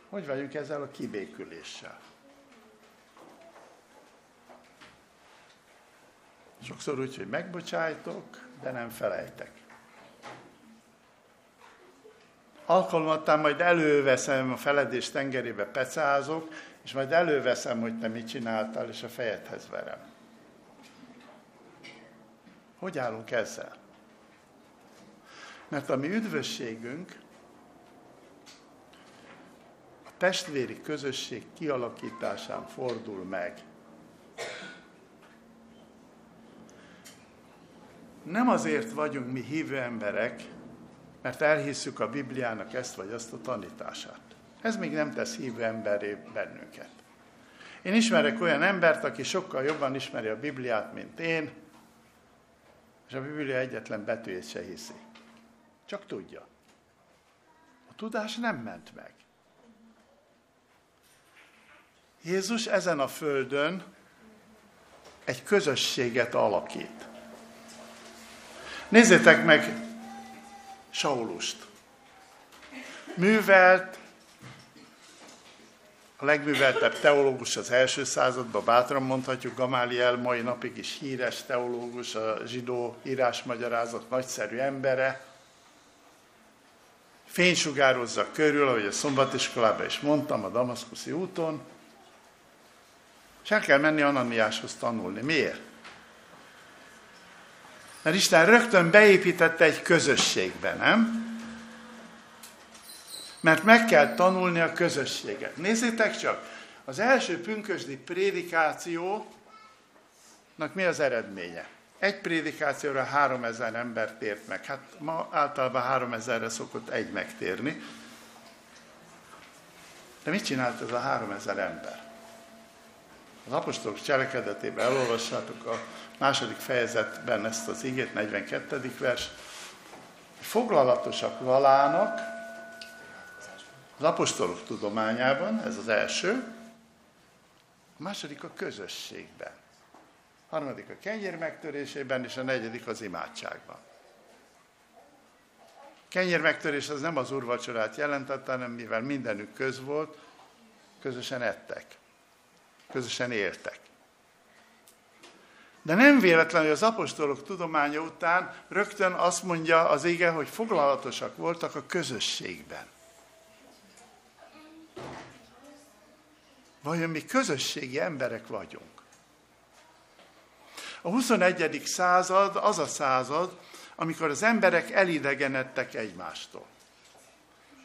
Hogy vagyunk ezzel a kibéküléssel? Sokszor úgy, hogy megbocsájtok, de nem felejtek. Alkalmattán majd előveszem a feledés tengerébe pecázok, és majd előveszem, hogy te mit csináltál, és a fejedhez verem. Hogy állunk ezzel? Mert a mi üdvösségünk testvéri közösség kialakításán fordul meg. nem azért vagyunk mi hívő emberek, mert elhisszük a Bibliának ezt vagy azt a tanítását. Ez még nem tesz hívő emberé bennünket. Én ismerek olyan embert, aki sokkal jobban ismeri a Bibliát, mint én, és a Biblia egyetlen betűjét se hiszi. Csak tudja. A tudás nem ment meg. Jézus ezen a földön egy közösséget alakít. Nézzétek meg Saulust. Művelt, a legműveltebb teológus az első században, bátran mondhatjuk, Gamáliel mai napig is híres teológus, a zsidó írásmagyarázat nagyszerű embere. Fénysugározza körül, ahogy a szombatiskolában is mondtam, a Damaszkuszi úton, és el kell menni Ananiáshoz tanulni. Miért? Mert Isten rögtön beépítette egy közösségbe, nem? Mert meg kell tanulni a közösséget. Nézzétek csak, az első pünkösdi prédikációnak mi az eredménye? Egy prédikációra három ezer ember tért meg. Hát ma általában három ezerre szokott egy megtérni. De mit csinált ez a három ezer ember? Az apostolok cselekedetében elolvassátok a második fejezetben ezt az igét, 42. vers. Foglalatosak valának az apostolok tudományában, ez az első, a második a közösségben. harmadik a kenyér megtörésében, és a negyedik az imádságban. Kenyér megtörés az nem az úrvacsorát jelentette, hanem mivel mindenük köz volt, közösen ettek, közösen éltek. De nem véletlenül, hogy az apostolok tudománya után rögtön azt mondja az ége, hogy foglalatosak voltak a közösségben. Vajon mi közösségi emberek vagyunk? A 21. század az a század, amikor az emberek elidegenedtek egymástól.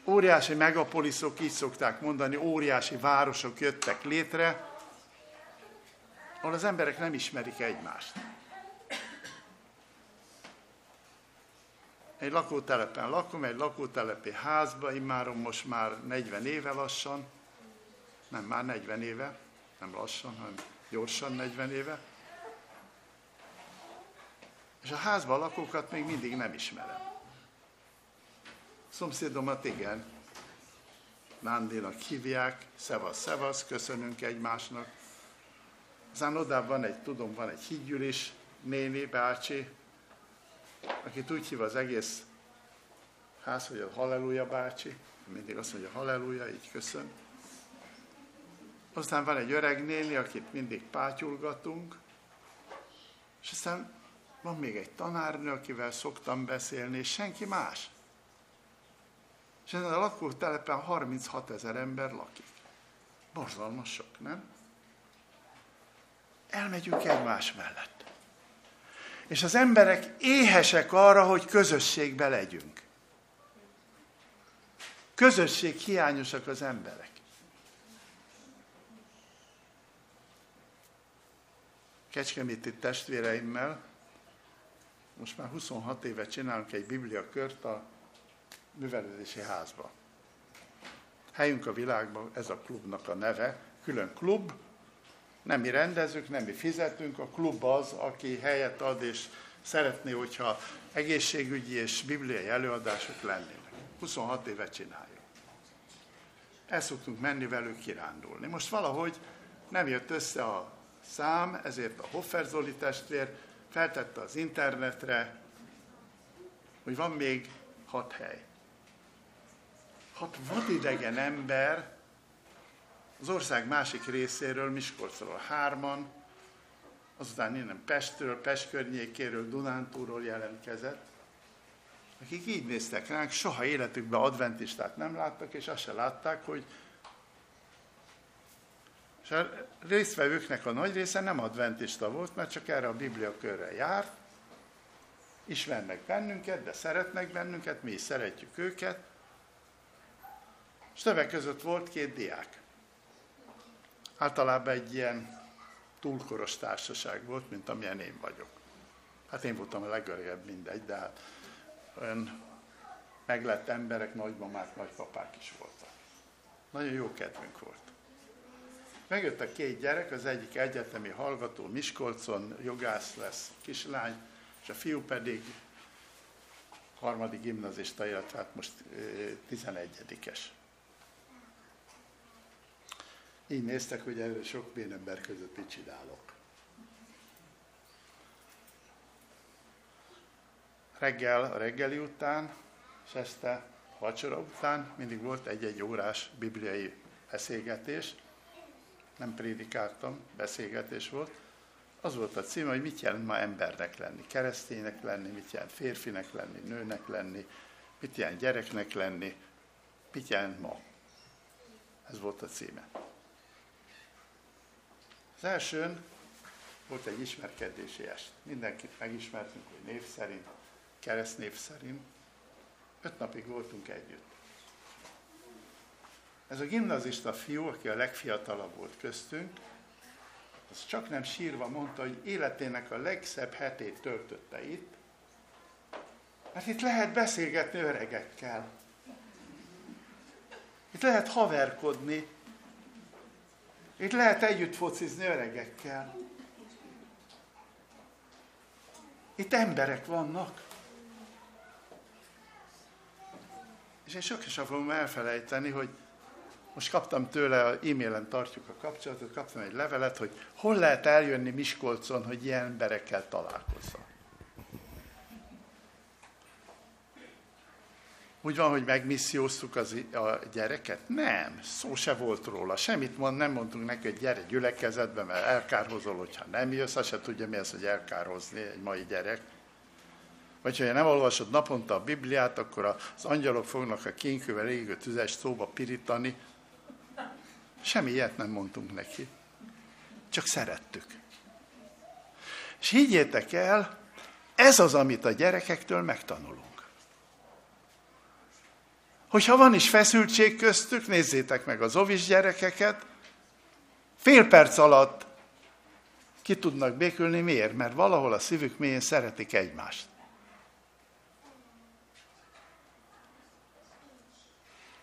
Óriási megapoliszok, így szokták mondani, óriási városok jöttek létre, ahol az emberek nem ismerik egymást. Egy lakótelepen lakom, egy lakótelepi házba, immárom most már 40 éve lassan, nem már 40 éve, nem lassan, hanem gyorsan 40 éve. És a házban lakókat még mindig nem ismerem. Szomszédomat igen, Nándinak hívják, szevasz, szevasz, köszönünk egymásnak. Aztán oda van egy, tudom, van egy hídgyűlés néni, bácsi, akit úgy hív az egész ház, hogy a Halleluja bácsi, mindig azt mondja Halleluja, így köszön. Aztán van egy öreg néni, akit mindig pátyulgatunk, és aztán van még egy tanárnő, akivel szoktam beszélni, és senki más. És ezen a lakótelepen 36 ezer ember lakik. Borzalmas sok, nem? Elmegyünk egymás mellett. És az emberek éhesek arra, hogy közösségbe legyünk. Közösség hiányosak az emberek. Kecskeméti testvéreimmel most már 26 éve csinálunk egy bibliakört a művelődési házba. Helyünk a világban, ez a klubnak a neve, külön klub, nem mi rendezünk, nem mi fizetünk, a klub az, aki helyet ad, és szeretné, hogyha egészségügyi és bibliai előadások lennének. 26 éve csináljuk. El szoktunk menni velük kirándulni. Most valahogy nem jött össze a szám, ezért a Hoffer Zoli testvér feltette az internetre, hogy van még hat hely. Hat vadidegen ember az ország másik részéről, Miskolcról hárman, azután innen Pestről, Pest környékéről, Dunántúról jelentkezett, akik így néztek ránk, soha életükben adventistát nem láttak, és azt se látták, hogy és a résztvevőknek a nagy része nem adventista volt, mert csak erre a Biblia körre járt, ismernek bennünket, de szeretnek bennünket, mi is szeretjük őket, és többek között volt két diák. Általában egy ilyen túlkoros társaság volt, mint amilyen én vagyok. Hát én voltam a legöregebb, mindegy, de hát olyan meglett emberek, nagymamák, nagypapák is voltak. Nagyon jó kedvünk volt. Megjött a két gyerek, az egyik egyetemi hallgató Miskolcon, jogász lesz kislány, és a fiú pedig harmadik gimnazista, illetve hát most 11-es. Így néztek, hogy erről sok ember között mit csinálok. Reggel, a reggeli után, és este vacsora után mindig volt egy-egy órás bibliai beszélgetés, nem prédikáltam, beszélgetés volt. Az volt a cím, hogy mit jelent ma embernek lenni, kereszténynek lenni, mit jelent férfinek lenni, nőnek lenni, mit jelent gyereknek lenni, mit jelent ma. Ez volt a címe. Az elsőn volt egy ismerkedési est. Mindenkit megismertünk, hogy név szerint, keresztnév szerint. Öt napig voltunk együtt. Ez a gimnazista fiú, aki a legfiatalabb volt köztünk, az csak nem sírva mondta, hogy életének a legszebb hetét töltötte itt, mert itt lehet beszélgetni öregekkel. Itt lehet haverkodni, itt lehet együtt focizni öregekkel. Itt emberek vannak. És én sokszor fogom elfelejteni, hogy Most kaptam tőle, e-mailen tartjuk a kapcsolatot, kaptam egy levelet, hogy hol lehet eljönni Miskolcon, hogy ilyen emberekkel találkozzon. Úgy van, hogy megmisszióztuk az, a gyereket? Nem, szó se volt róla. Semmit mond, nem mondtunk neki, hogy gyere gyülekezetbe, mert elkárhozol, hogyha nem jössz, azt se tudja mi az, hogy elkárhozni egy mai gyerek. Vagy ha nem olvasod naponta a Bibliát, akkor az angyalok fognak a kénkővel égő tüzes szóba pirítani. Semmi ilyet nem mondtunk neki. Csak szerettük. És higgyétek el, ez az, amit a gyerekektől megtanulunk. Hogyha van is feszültség köztük, nézzétek meg az ovis gyerekeket, fél perc alatt ki tudnak békülni. Miért? Mert valahol a szívük mélyén szeretik egymást.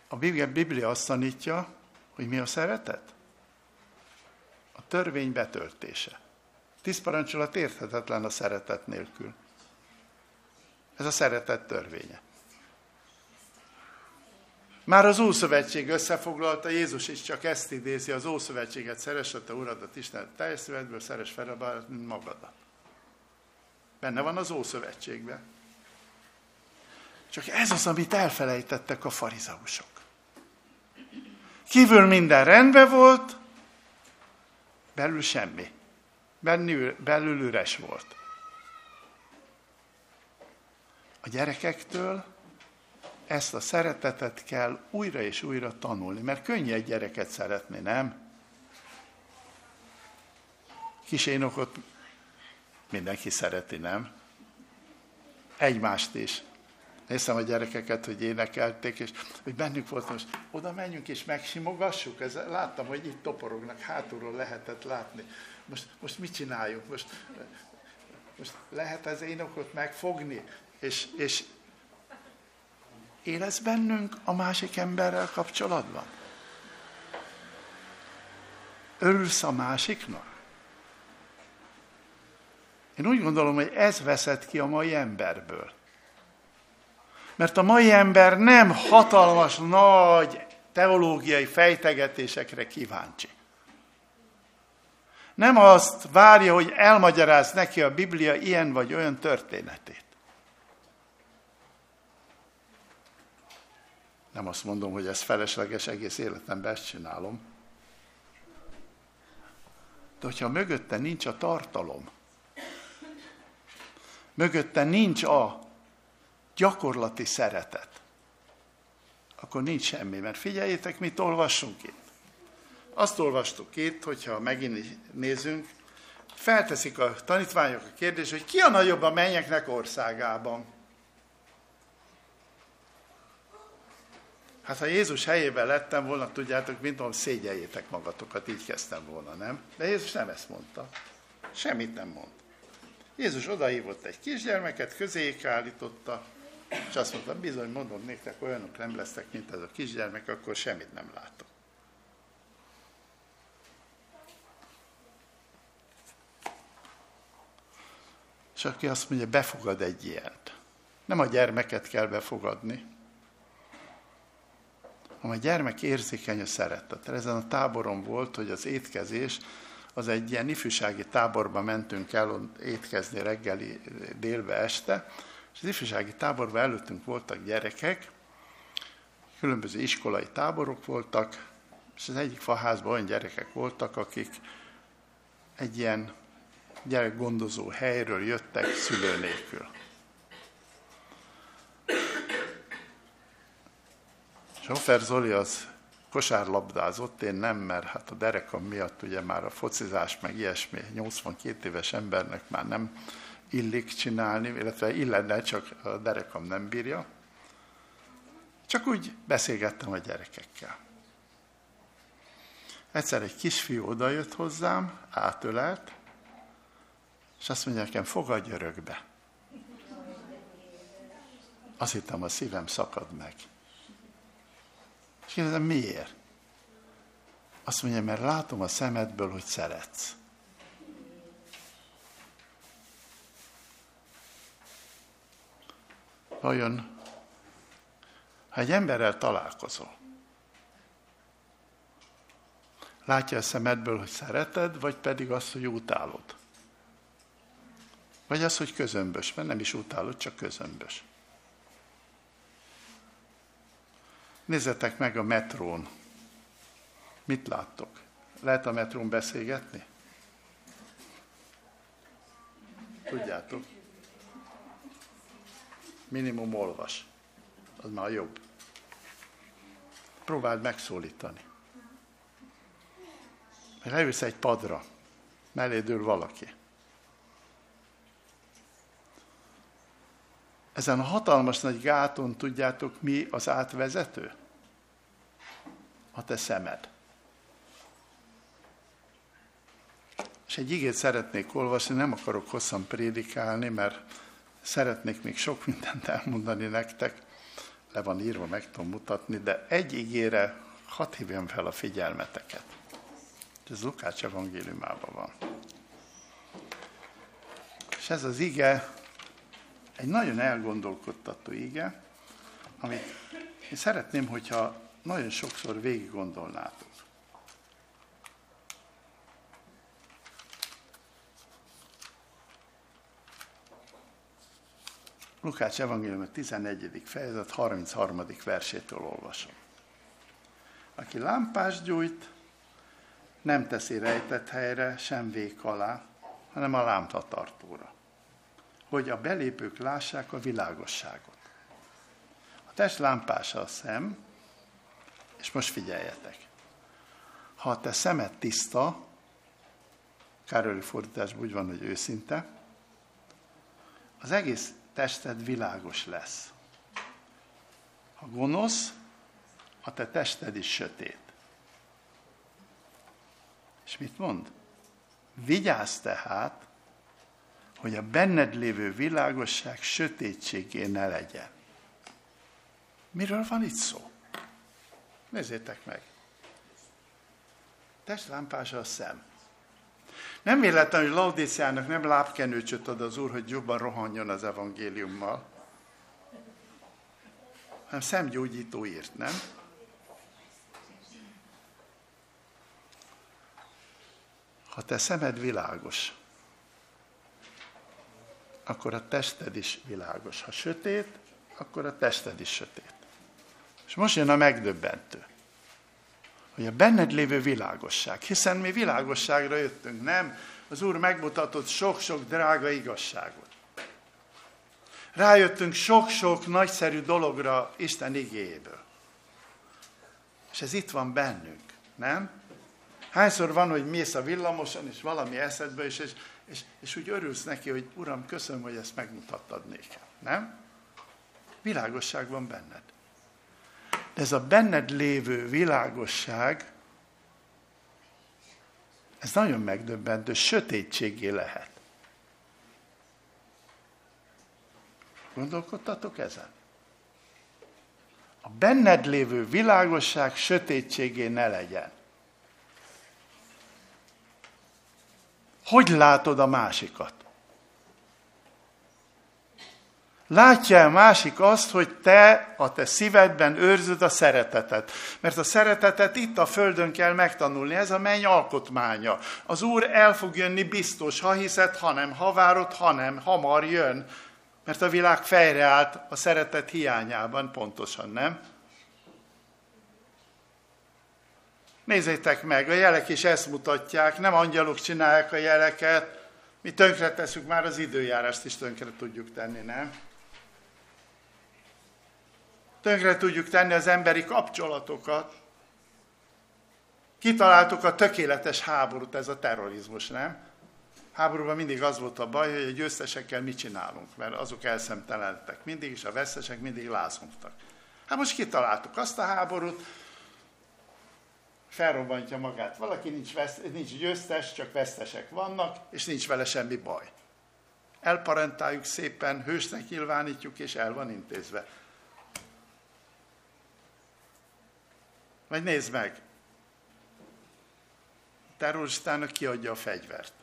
A Biblia azt tanítja, hogy mi a szeretet? A törvény betöltése. Tíz parancsolat érthetetlen a szeretet nélkül. Ez a szeretet törvénye. Már az Ószövetség összefoglalta, Jézus is csak ezt idézi, az Ószövetséget szeres a te uradat, Isten teljes szívedből, szeres fel magadat. Benne van az Ószövetségben. Csak ez az, amit elfelejtettek a farizeusok. Kívül minden rendben volt, belül semmi. Belül, belül üres volt. A gyerekektől ezt a szeretetet kell újra és újra tanulni, mert könnyű egy gyereket szeretni, nem? Kis énokot mindenki szereti, nem? Egymást is. Néztem a gyerekeket, hogy énekelték, és hogy bennük volt, most oda menjünk és megsimogassuk. Ez, láttam, hogy itt toporognak, hátulról lehetett látni. Most, most mit csináljuk? Most, most lehet az énokot megfogni, és, és Élesz bennünk a másik emberrel kapcsolatban? Örülsz a másiknak? Én úgy gondolom, hogy ez veszett ki a mai emberből. Mert a mai ember nem hatalmas, nagy teológiai fejtegetésekre kíváncsi. Nem azt várja, hogy elmagyaráz neki a Biblia ilyen vagy olyan történetét. Nem azt mondom, hogy ez felesleges, egész életemben ezt csinálom. De hogyha mögötte nincs a tartalom, mögötte nincs a gyakorlati szeretet, akkor nincs semmi. Mert figyeljétek, mit olvassunk itt. Azt olvastuk itt, hogyha megint nézünk, felteszik a tanítványok a kérdést, hogy ki a nagyobb a mennyeknek országában. Hát ha Jézus helyében lettem volna, tudjátok, mint ahol szégyeljétek magatokat, így kezdtem volna, nem? De Jézus nem ezt mondta. Semmit nem mond. Jézus odahívott egy kisgyermeket, közéjük állította, és azt mondta, bizony mondom néktek, olyanok nem lesznek, mint ez a kisgyermek, akkor semmit nem látok. És aki azt mondja, befogad egy ilyet. Nem a gyermeket kell befogadni, hanem a gyermek érzékeny a szeretetre. Ezen a táboron volt, hogy az étkezés, az egy ilyen ifjúsági táborba mentünk el étkezni reggeli, délbe, este, és az ifjúsági táborban előttünk voltak gyerekek, különböző iskolai táborok voltak, és az egyik faházban olyan gyerekek voltak, akik egy ilyen gyerekgondozó helyről jöttek szülő nélkül. Sofer Zoli az kosárlabdázott, én nem, mert hát a derekam miatt ugye már a focizás meg ilyesmi 82 éves embernek már nem illik csinálni, illetve illene, csak a derekam nem bírja. Csak úgy beszélgettem a gyerekekkel. Egyszer egy kisfiú odajött hozzám, átölelt, és azt mondja nekem, fogadj örökbe. Azt hittem, a szívem szakad meg. És kérdezem, miért? Azt mondja, mert látom a szemedből, hogy szeretsz. Vajon, ha egy emberrel találkozol, Látja a szemedből, hogy szereted, vagy pedig azt, hogy utálod? Vagy az, hogy közömbös, mert nem is utálod, csak közömbös. Nézzetek meg a metrón. Mit láttok? Lehet a metrón beszélgetni? Tudjátok? Minimum olvas. Az már jobb. Próbáld megszólítani. Leülsz egy padra, mellédől valaki. Ezen a hatalmas nagy gáton tudjátok mi az átvezető? A te szemed. És egy igét szeretnék olvasni, nem akarok hosszan prédikálni, mert szeretnék még sok mindent elmondani nektek, le van írva, meg tudom mutatni, de egy igére hadd hívjam fel a figyelmeteket. Ez Lukács evangéliumában van. És ez az ige egy nagyon elgondolkodtató ige, amit én szeretném, hogyha nagyon sokszor végig gondolnátok. Lukács evangélium 11. fejezet 33. versétől olvasom. Aki lámpás gyújt, nem teszi rejtett helyre, sem vék alá, hanem a lámpatartóra, hogy a belépők lássák a világosságot. A test lámpása a szem, és most figyeljetek. Ha a te szemed tiszta, Károli fordításban úgy van, hogy őszinte, az egész tested világos lesz. Ha gonosz, a te tested is sötét. És mit mond? Vigyázz tehát, hogy a benned lévő világosság sötétségé ne legyen. Miről van itt szó? Nézzétek meg. Testlámpása a szem. Nem véletlen, hogy Laudíciának nem lábkenőcsöt ad az Úr, hogy jobban rohanjon az evangéliummal, hanem szemgyógyító írt, nem? Ha te szemed világos, akkor a tested is világos. Ha sötét, akkor a tested is sötét. És most jön a megdöbbentő hogy a benned lévő világosság, hiszen mi világosságra jöttünk, nem? Az Úr megmutatott sok-sok drága igazságot. Rájöttünk sok-sok nagyszerű dologra Isten igéjéből. És ez itt van bennünk, nem? Hányszor van, hogy mész a villamoson, és valami eszedbe, és, és, és, és úgy örülsz neki, hogy Uram, köszönöm, hogy ezt megmutattad nékem, nem? Világosság van benned ez a benned lévő világosság, ez nagyon megdöbbentő, sötétségé lehet. Gondolkodtatok ezen? A benned lévő világosság sötétségé ne legyen. Hogy látod a másikat? Látja a másik azt, hogy te a te szívedben őrzöd a szeretetet. Mert a szeretetet itt a földön kell megtanulni, ez a menny alkotmánya. Az Úr el fog jönni biztos, ha hiszed, ha nem, ha várod, ha nem, hamar jön. Mert a világ fejreállt a szeretet hiányában, pontosan, nem? Nézzétek meg, a jelek is ezt mutatják, nem angyalok csinálják a jeleket, mi tönkre teszünk, már az időjárást is tönkre tudjuk tenni, nem? Tönkre tudjuk tenni az emberi kapcsolatokat. Kitaláltuk a tökéletes háborút, ez a terrorizmus, nem? Háborúban mindig az volt a baj, hogy a győztesekkel mit csinálunk, mert azok elszemtelentek mindig, és a vesztesek mindig lázongtak. Hát most kitaláltuk azt a háborút, felrobbantja magát. Valaki nincs, vesz, nincs győztes, csak vesztesek vannak, és nincs vele semmi baj. Elparentáljuk szépen, hősnek nyilvánítjuk, és el van intézve. Vagy nézd meg, terroristának kiadja a fegyvert.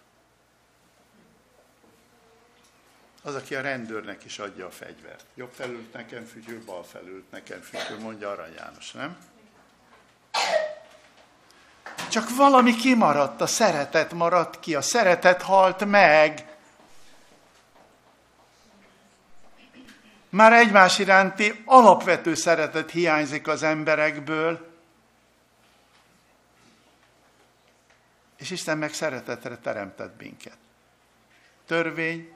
Az, aki a rendőrnek is adja a fegyvert. Jobb felült nekem fütyül, bal felült nekem fütyül, mondja Arany János, nem? Csak valami kimaradt, a szeretet maradt ki, a szeretet halt meg. Már egymás iránti alapvető szeretet hiányzik az emberekből. És Isten meg szeretetre teremtett minket. Törvény,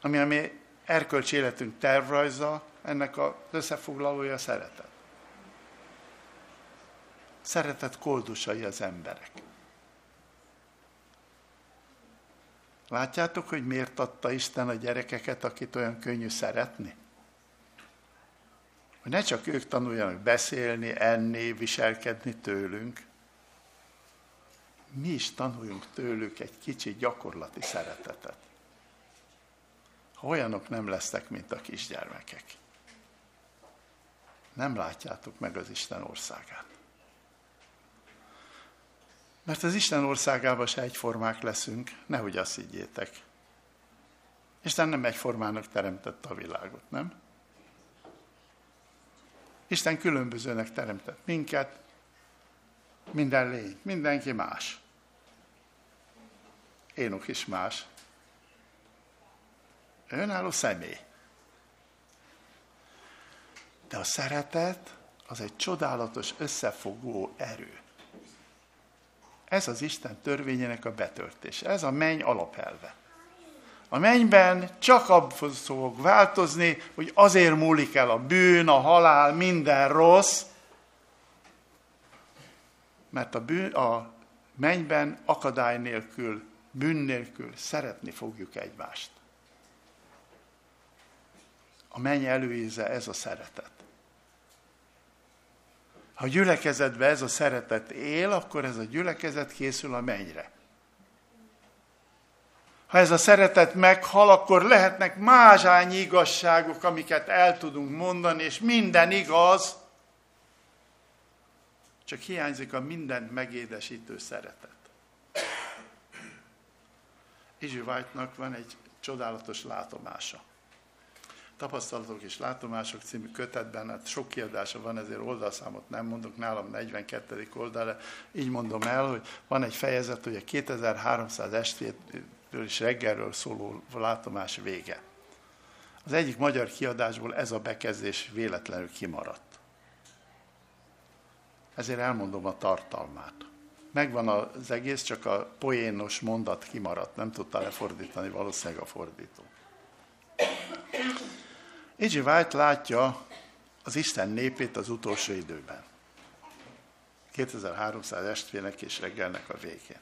ami a mi erkölcsi életünk tervrajza, ennek az összefoglalója szeretet. Szeretet koldusai az emberek. Látjátok, hogy miért adta Isten a gyerekeket, akit olyan könnyű szeretni? Hogy ne csak ők tanuljanak beszélni, enni, viselkedni tőlünk, mi is tanuljunk tőlük egy kicsi gyakorlati szeretetet. Ha olyanok nem lesznek, mint a kisgyermekek. Nem látjátok meg az Isten országát. Mert az Isten országában se egyformák leszünk, nehogy azt higgyétek. Isten nem egyformának teremtette a világot, nem? Isten különbözőnek teremtett minket, minden lény, mindenki más. Énok is más. Önálló személy. De a szeretet az egy csodálatos összefogó erő. Ez az Isten törvényének a betöltése. Ez a menny alapelve. A mennyben csak abban fog változni, hogy azért múlik el a bűn, a halál, minden rossz, mert a, bűn, a mennyben akadály nélkül, bűn nélkül szeretni fogjuk egymást. A menny előíze ez a szeretet. Ha a gyülekezetben ez a szeretet él, akkor ez a gyülekezet készül a mennyre. Ha ez a szeretet meghal, akkor lehetnek mázsányi igazságok, amiket el tudunk mondani, és minden igaz, csak hiányzik a mindent megédesítő szeretet. Izsi White-nak van egy csodálatos látomása. Tapasztalatok és látomások című kötetben, hát sok kiadása van, ezért oldalszámot nem mondok, nálam 42. oldal, de így mondom el, hogy van egy fejezet, hogy a 2300 estétől is reggelről szóló látomás vége. Az egyik magyar kiadásból ez a bekezdés véletlenül kimaradt. Ezért elmondom a tartalmát. Megvan az egész, csak a poénos mondat kimaradt, nem tudta lefordítani valószínűleg a fordító. A.G. White látja az Isten népét az utolsó időben. 2300 estvének és reggelnek a végén.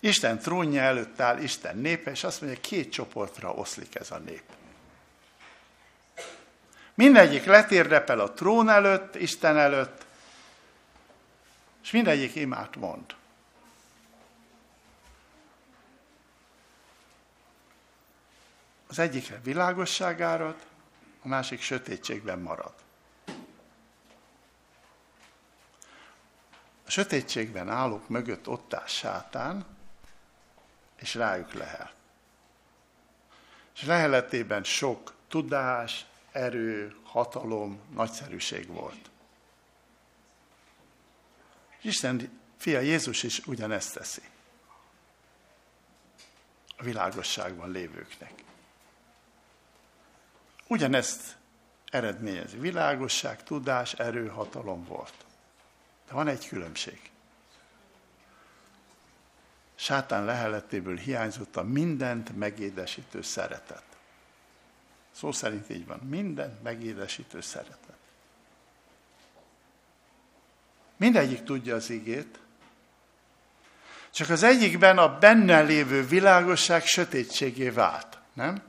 Isten trónja előtt áll Isten népe, és azt mondja, két csoportra oszlik ez a nép. Mindegyik letérdepel a trón előtt, Isten előtt, és mindegyik imát mond. Az egyikre világosságára, a másik sötétségben marad. A sötétségben állók mögött ott áll sátán, és rájuk lehel. És leheletében sok tudás, erő, hatalom, nagyszerűség volt. Isten fia Jézus is ugyanezt teszi. A világosságban lévőknek. Ugyanezt eredményezi. Világosság, tudás, erő, hatalom volt. De van egy különbség. Sátán leheletéből hiányzott a mindent megédesítő szeretet. Szó szerint így van. Mindent megédesítő szeretet. Mindegyik tudja az igét, csak az egyikben a benne lévő világosság sötétségé vált, nem?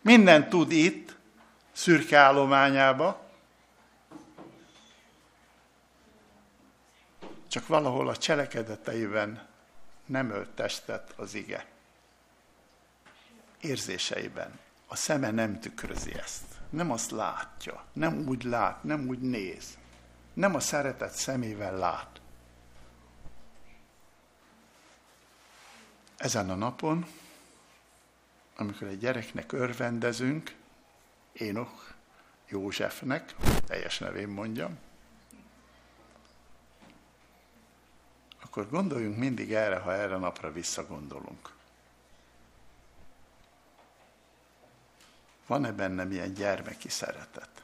Minden tud itt, szürke állományába, csak valahol a cselekedeteiben nem ölt testet az ige. Érzéseiben. A szeme nem tükrözi ezt nem azt látja, nem úgy lát, nem úgy néz, nem a szeretet szemével lát. Ezen a napon, amikor egy gyereknek örvendezünk, Énok Józsefnek, teljes nevén mondjam, akkor gondoljunk mindig erre, ha erre napra visszagondolunk. Van-e bennem ilyen gyermeki szeretet?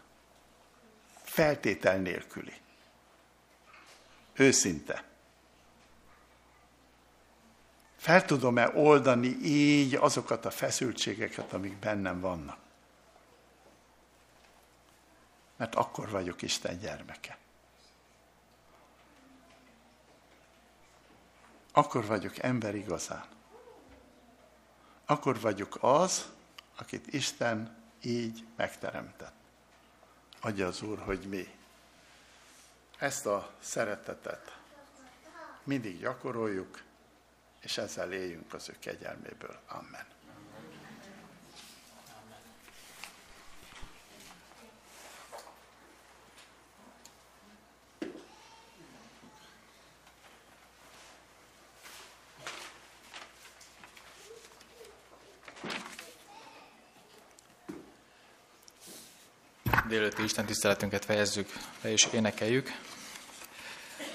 Feltétel nélküli. Őszinte. Fel tudom-e oldani így azokat a feszültségeket, amik bennem vannak? Mert akkor vagyok Isten gyermeke. Akkor vagyok ember igazán. Akkor vagyok az, akit Isten így megteremtett. Adja az Úr, hogy mi ezt a szeretetet mindig gyakoroljuk, és ezzel éljünk az ő kegyelméből. Amen. Délőtti Isten tiszteletünket fejezzük be és énekeljük.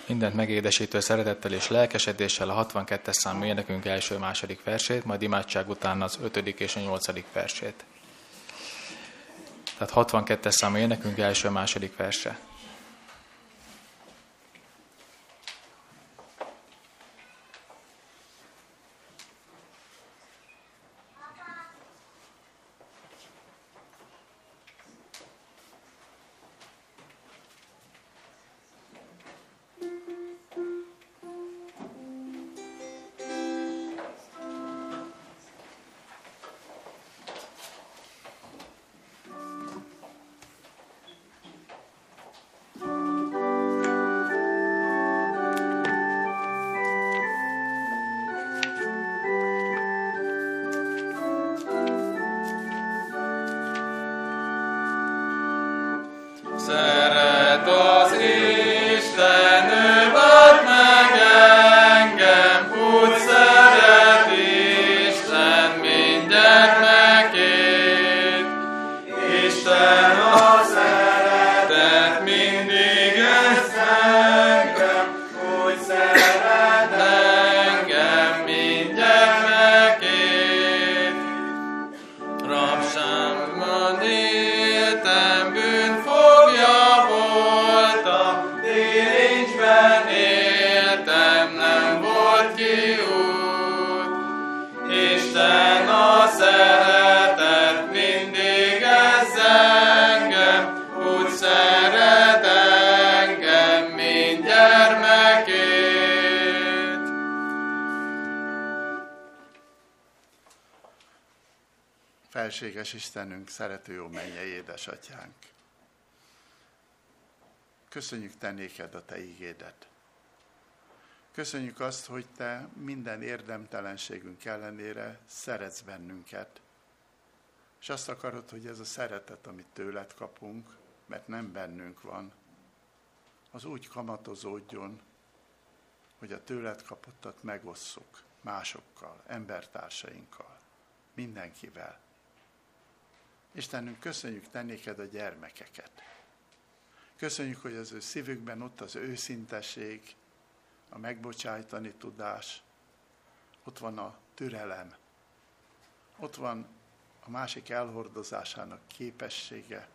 Mindent megédesítő szeretettel és lelkesedéssel a 62-es számú énekünk első-második versét, majd imádság után az 5. és a 8. versét. Tehát 62-es számú énekünk első-második verse. Felséges Istenünk, szerető jó mennyei édesatyánk. Köszönjük te néked a te ígédet. Köszönjük azt, hogy te minden érdemtelenségünk ellenére szeretsz bennünket. És azt akarod, hogy ez a szeretet, amit tőled kapunk, mert nem bennünk van, az úgy kamatozódjon, hogy a tőled kapottat megosszuk másokkal, embertársainkkal, mindenkivel. Istenünk, köszönjük te néked a gyermekeket. Köszönjük, hogy az ő szívükben ott az őszinteség, a megbocsájtani tudás, ott van a türelem, ott van a másik elhordozásának képessége,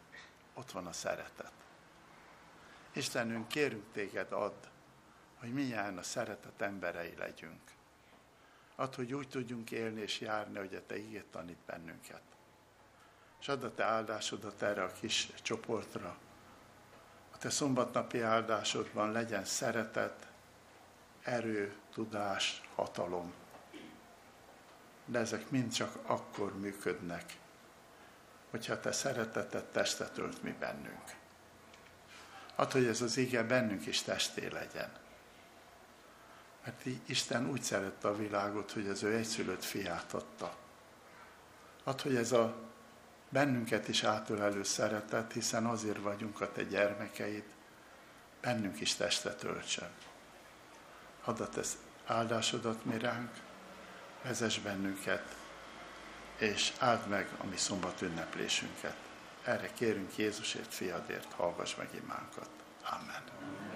ott van a szeretet. Istenünk, kérünk téged, add, hogy minnyáján a szeretet emberei legyünk. Add, hogy úgy tudjunk élni és járni, hogy a Te ígét tanít bennünket és add a te áldásodat erre a kis csoportra. A te szombatnapi áldásodban legyen szeretet, erő, tudás, hatalom. De ezek mind csak akkor működnek, hogyha te szeretetet testet ölt mi bennünk. Add, hogy ez az ige bennünk is testé legyen. Mert Isten úgy szerette a világot, hogy az ő egyszülött fiát adta. Add, hogy ez a bennünket is átölelő szeretet, hiszen azért vagyunk a te gyermekeid, bennünk is testet öltsön. Hadd a te áldásodat mi ránk, vezess bennünket, és áld meg a mi szombat ünneplésünket. Erre kérünk Jézusért, fiadért, hallgass meg imánkat. Amen. Amen.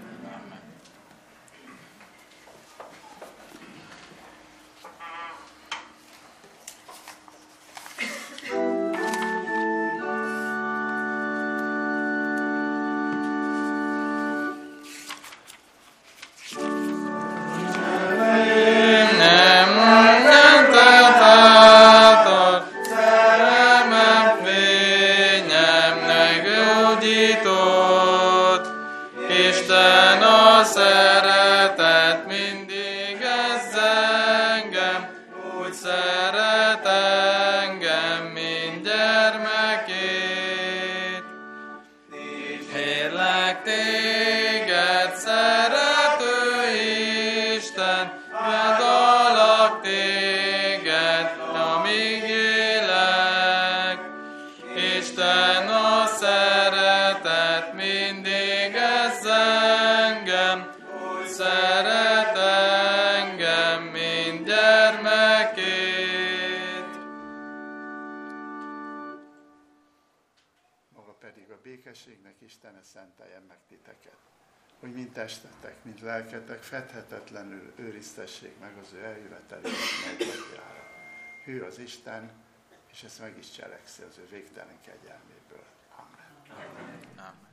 Mind testetek, mind lelketek fedhetetlenül őriztessék meg az ő eljövetelét nagyjára. Hű az Isten, és ezt meg is cselekszi az ő végtelen kegyelméből. Amen. Amen. Amen.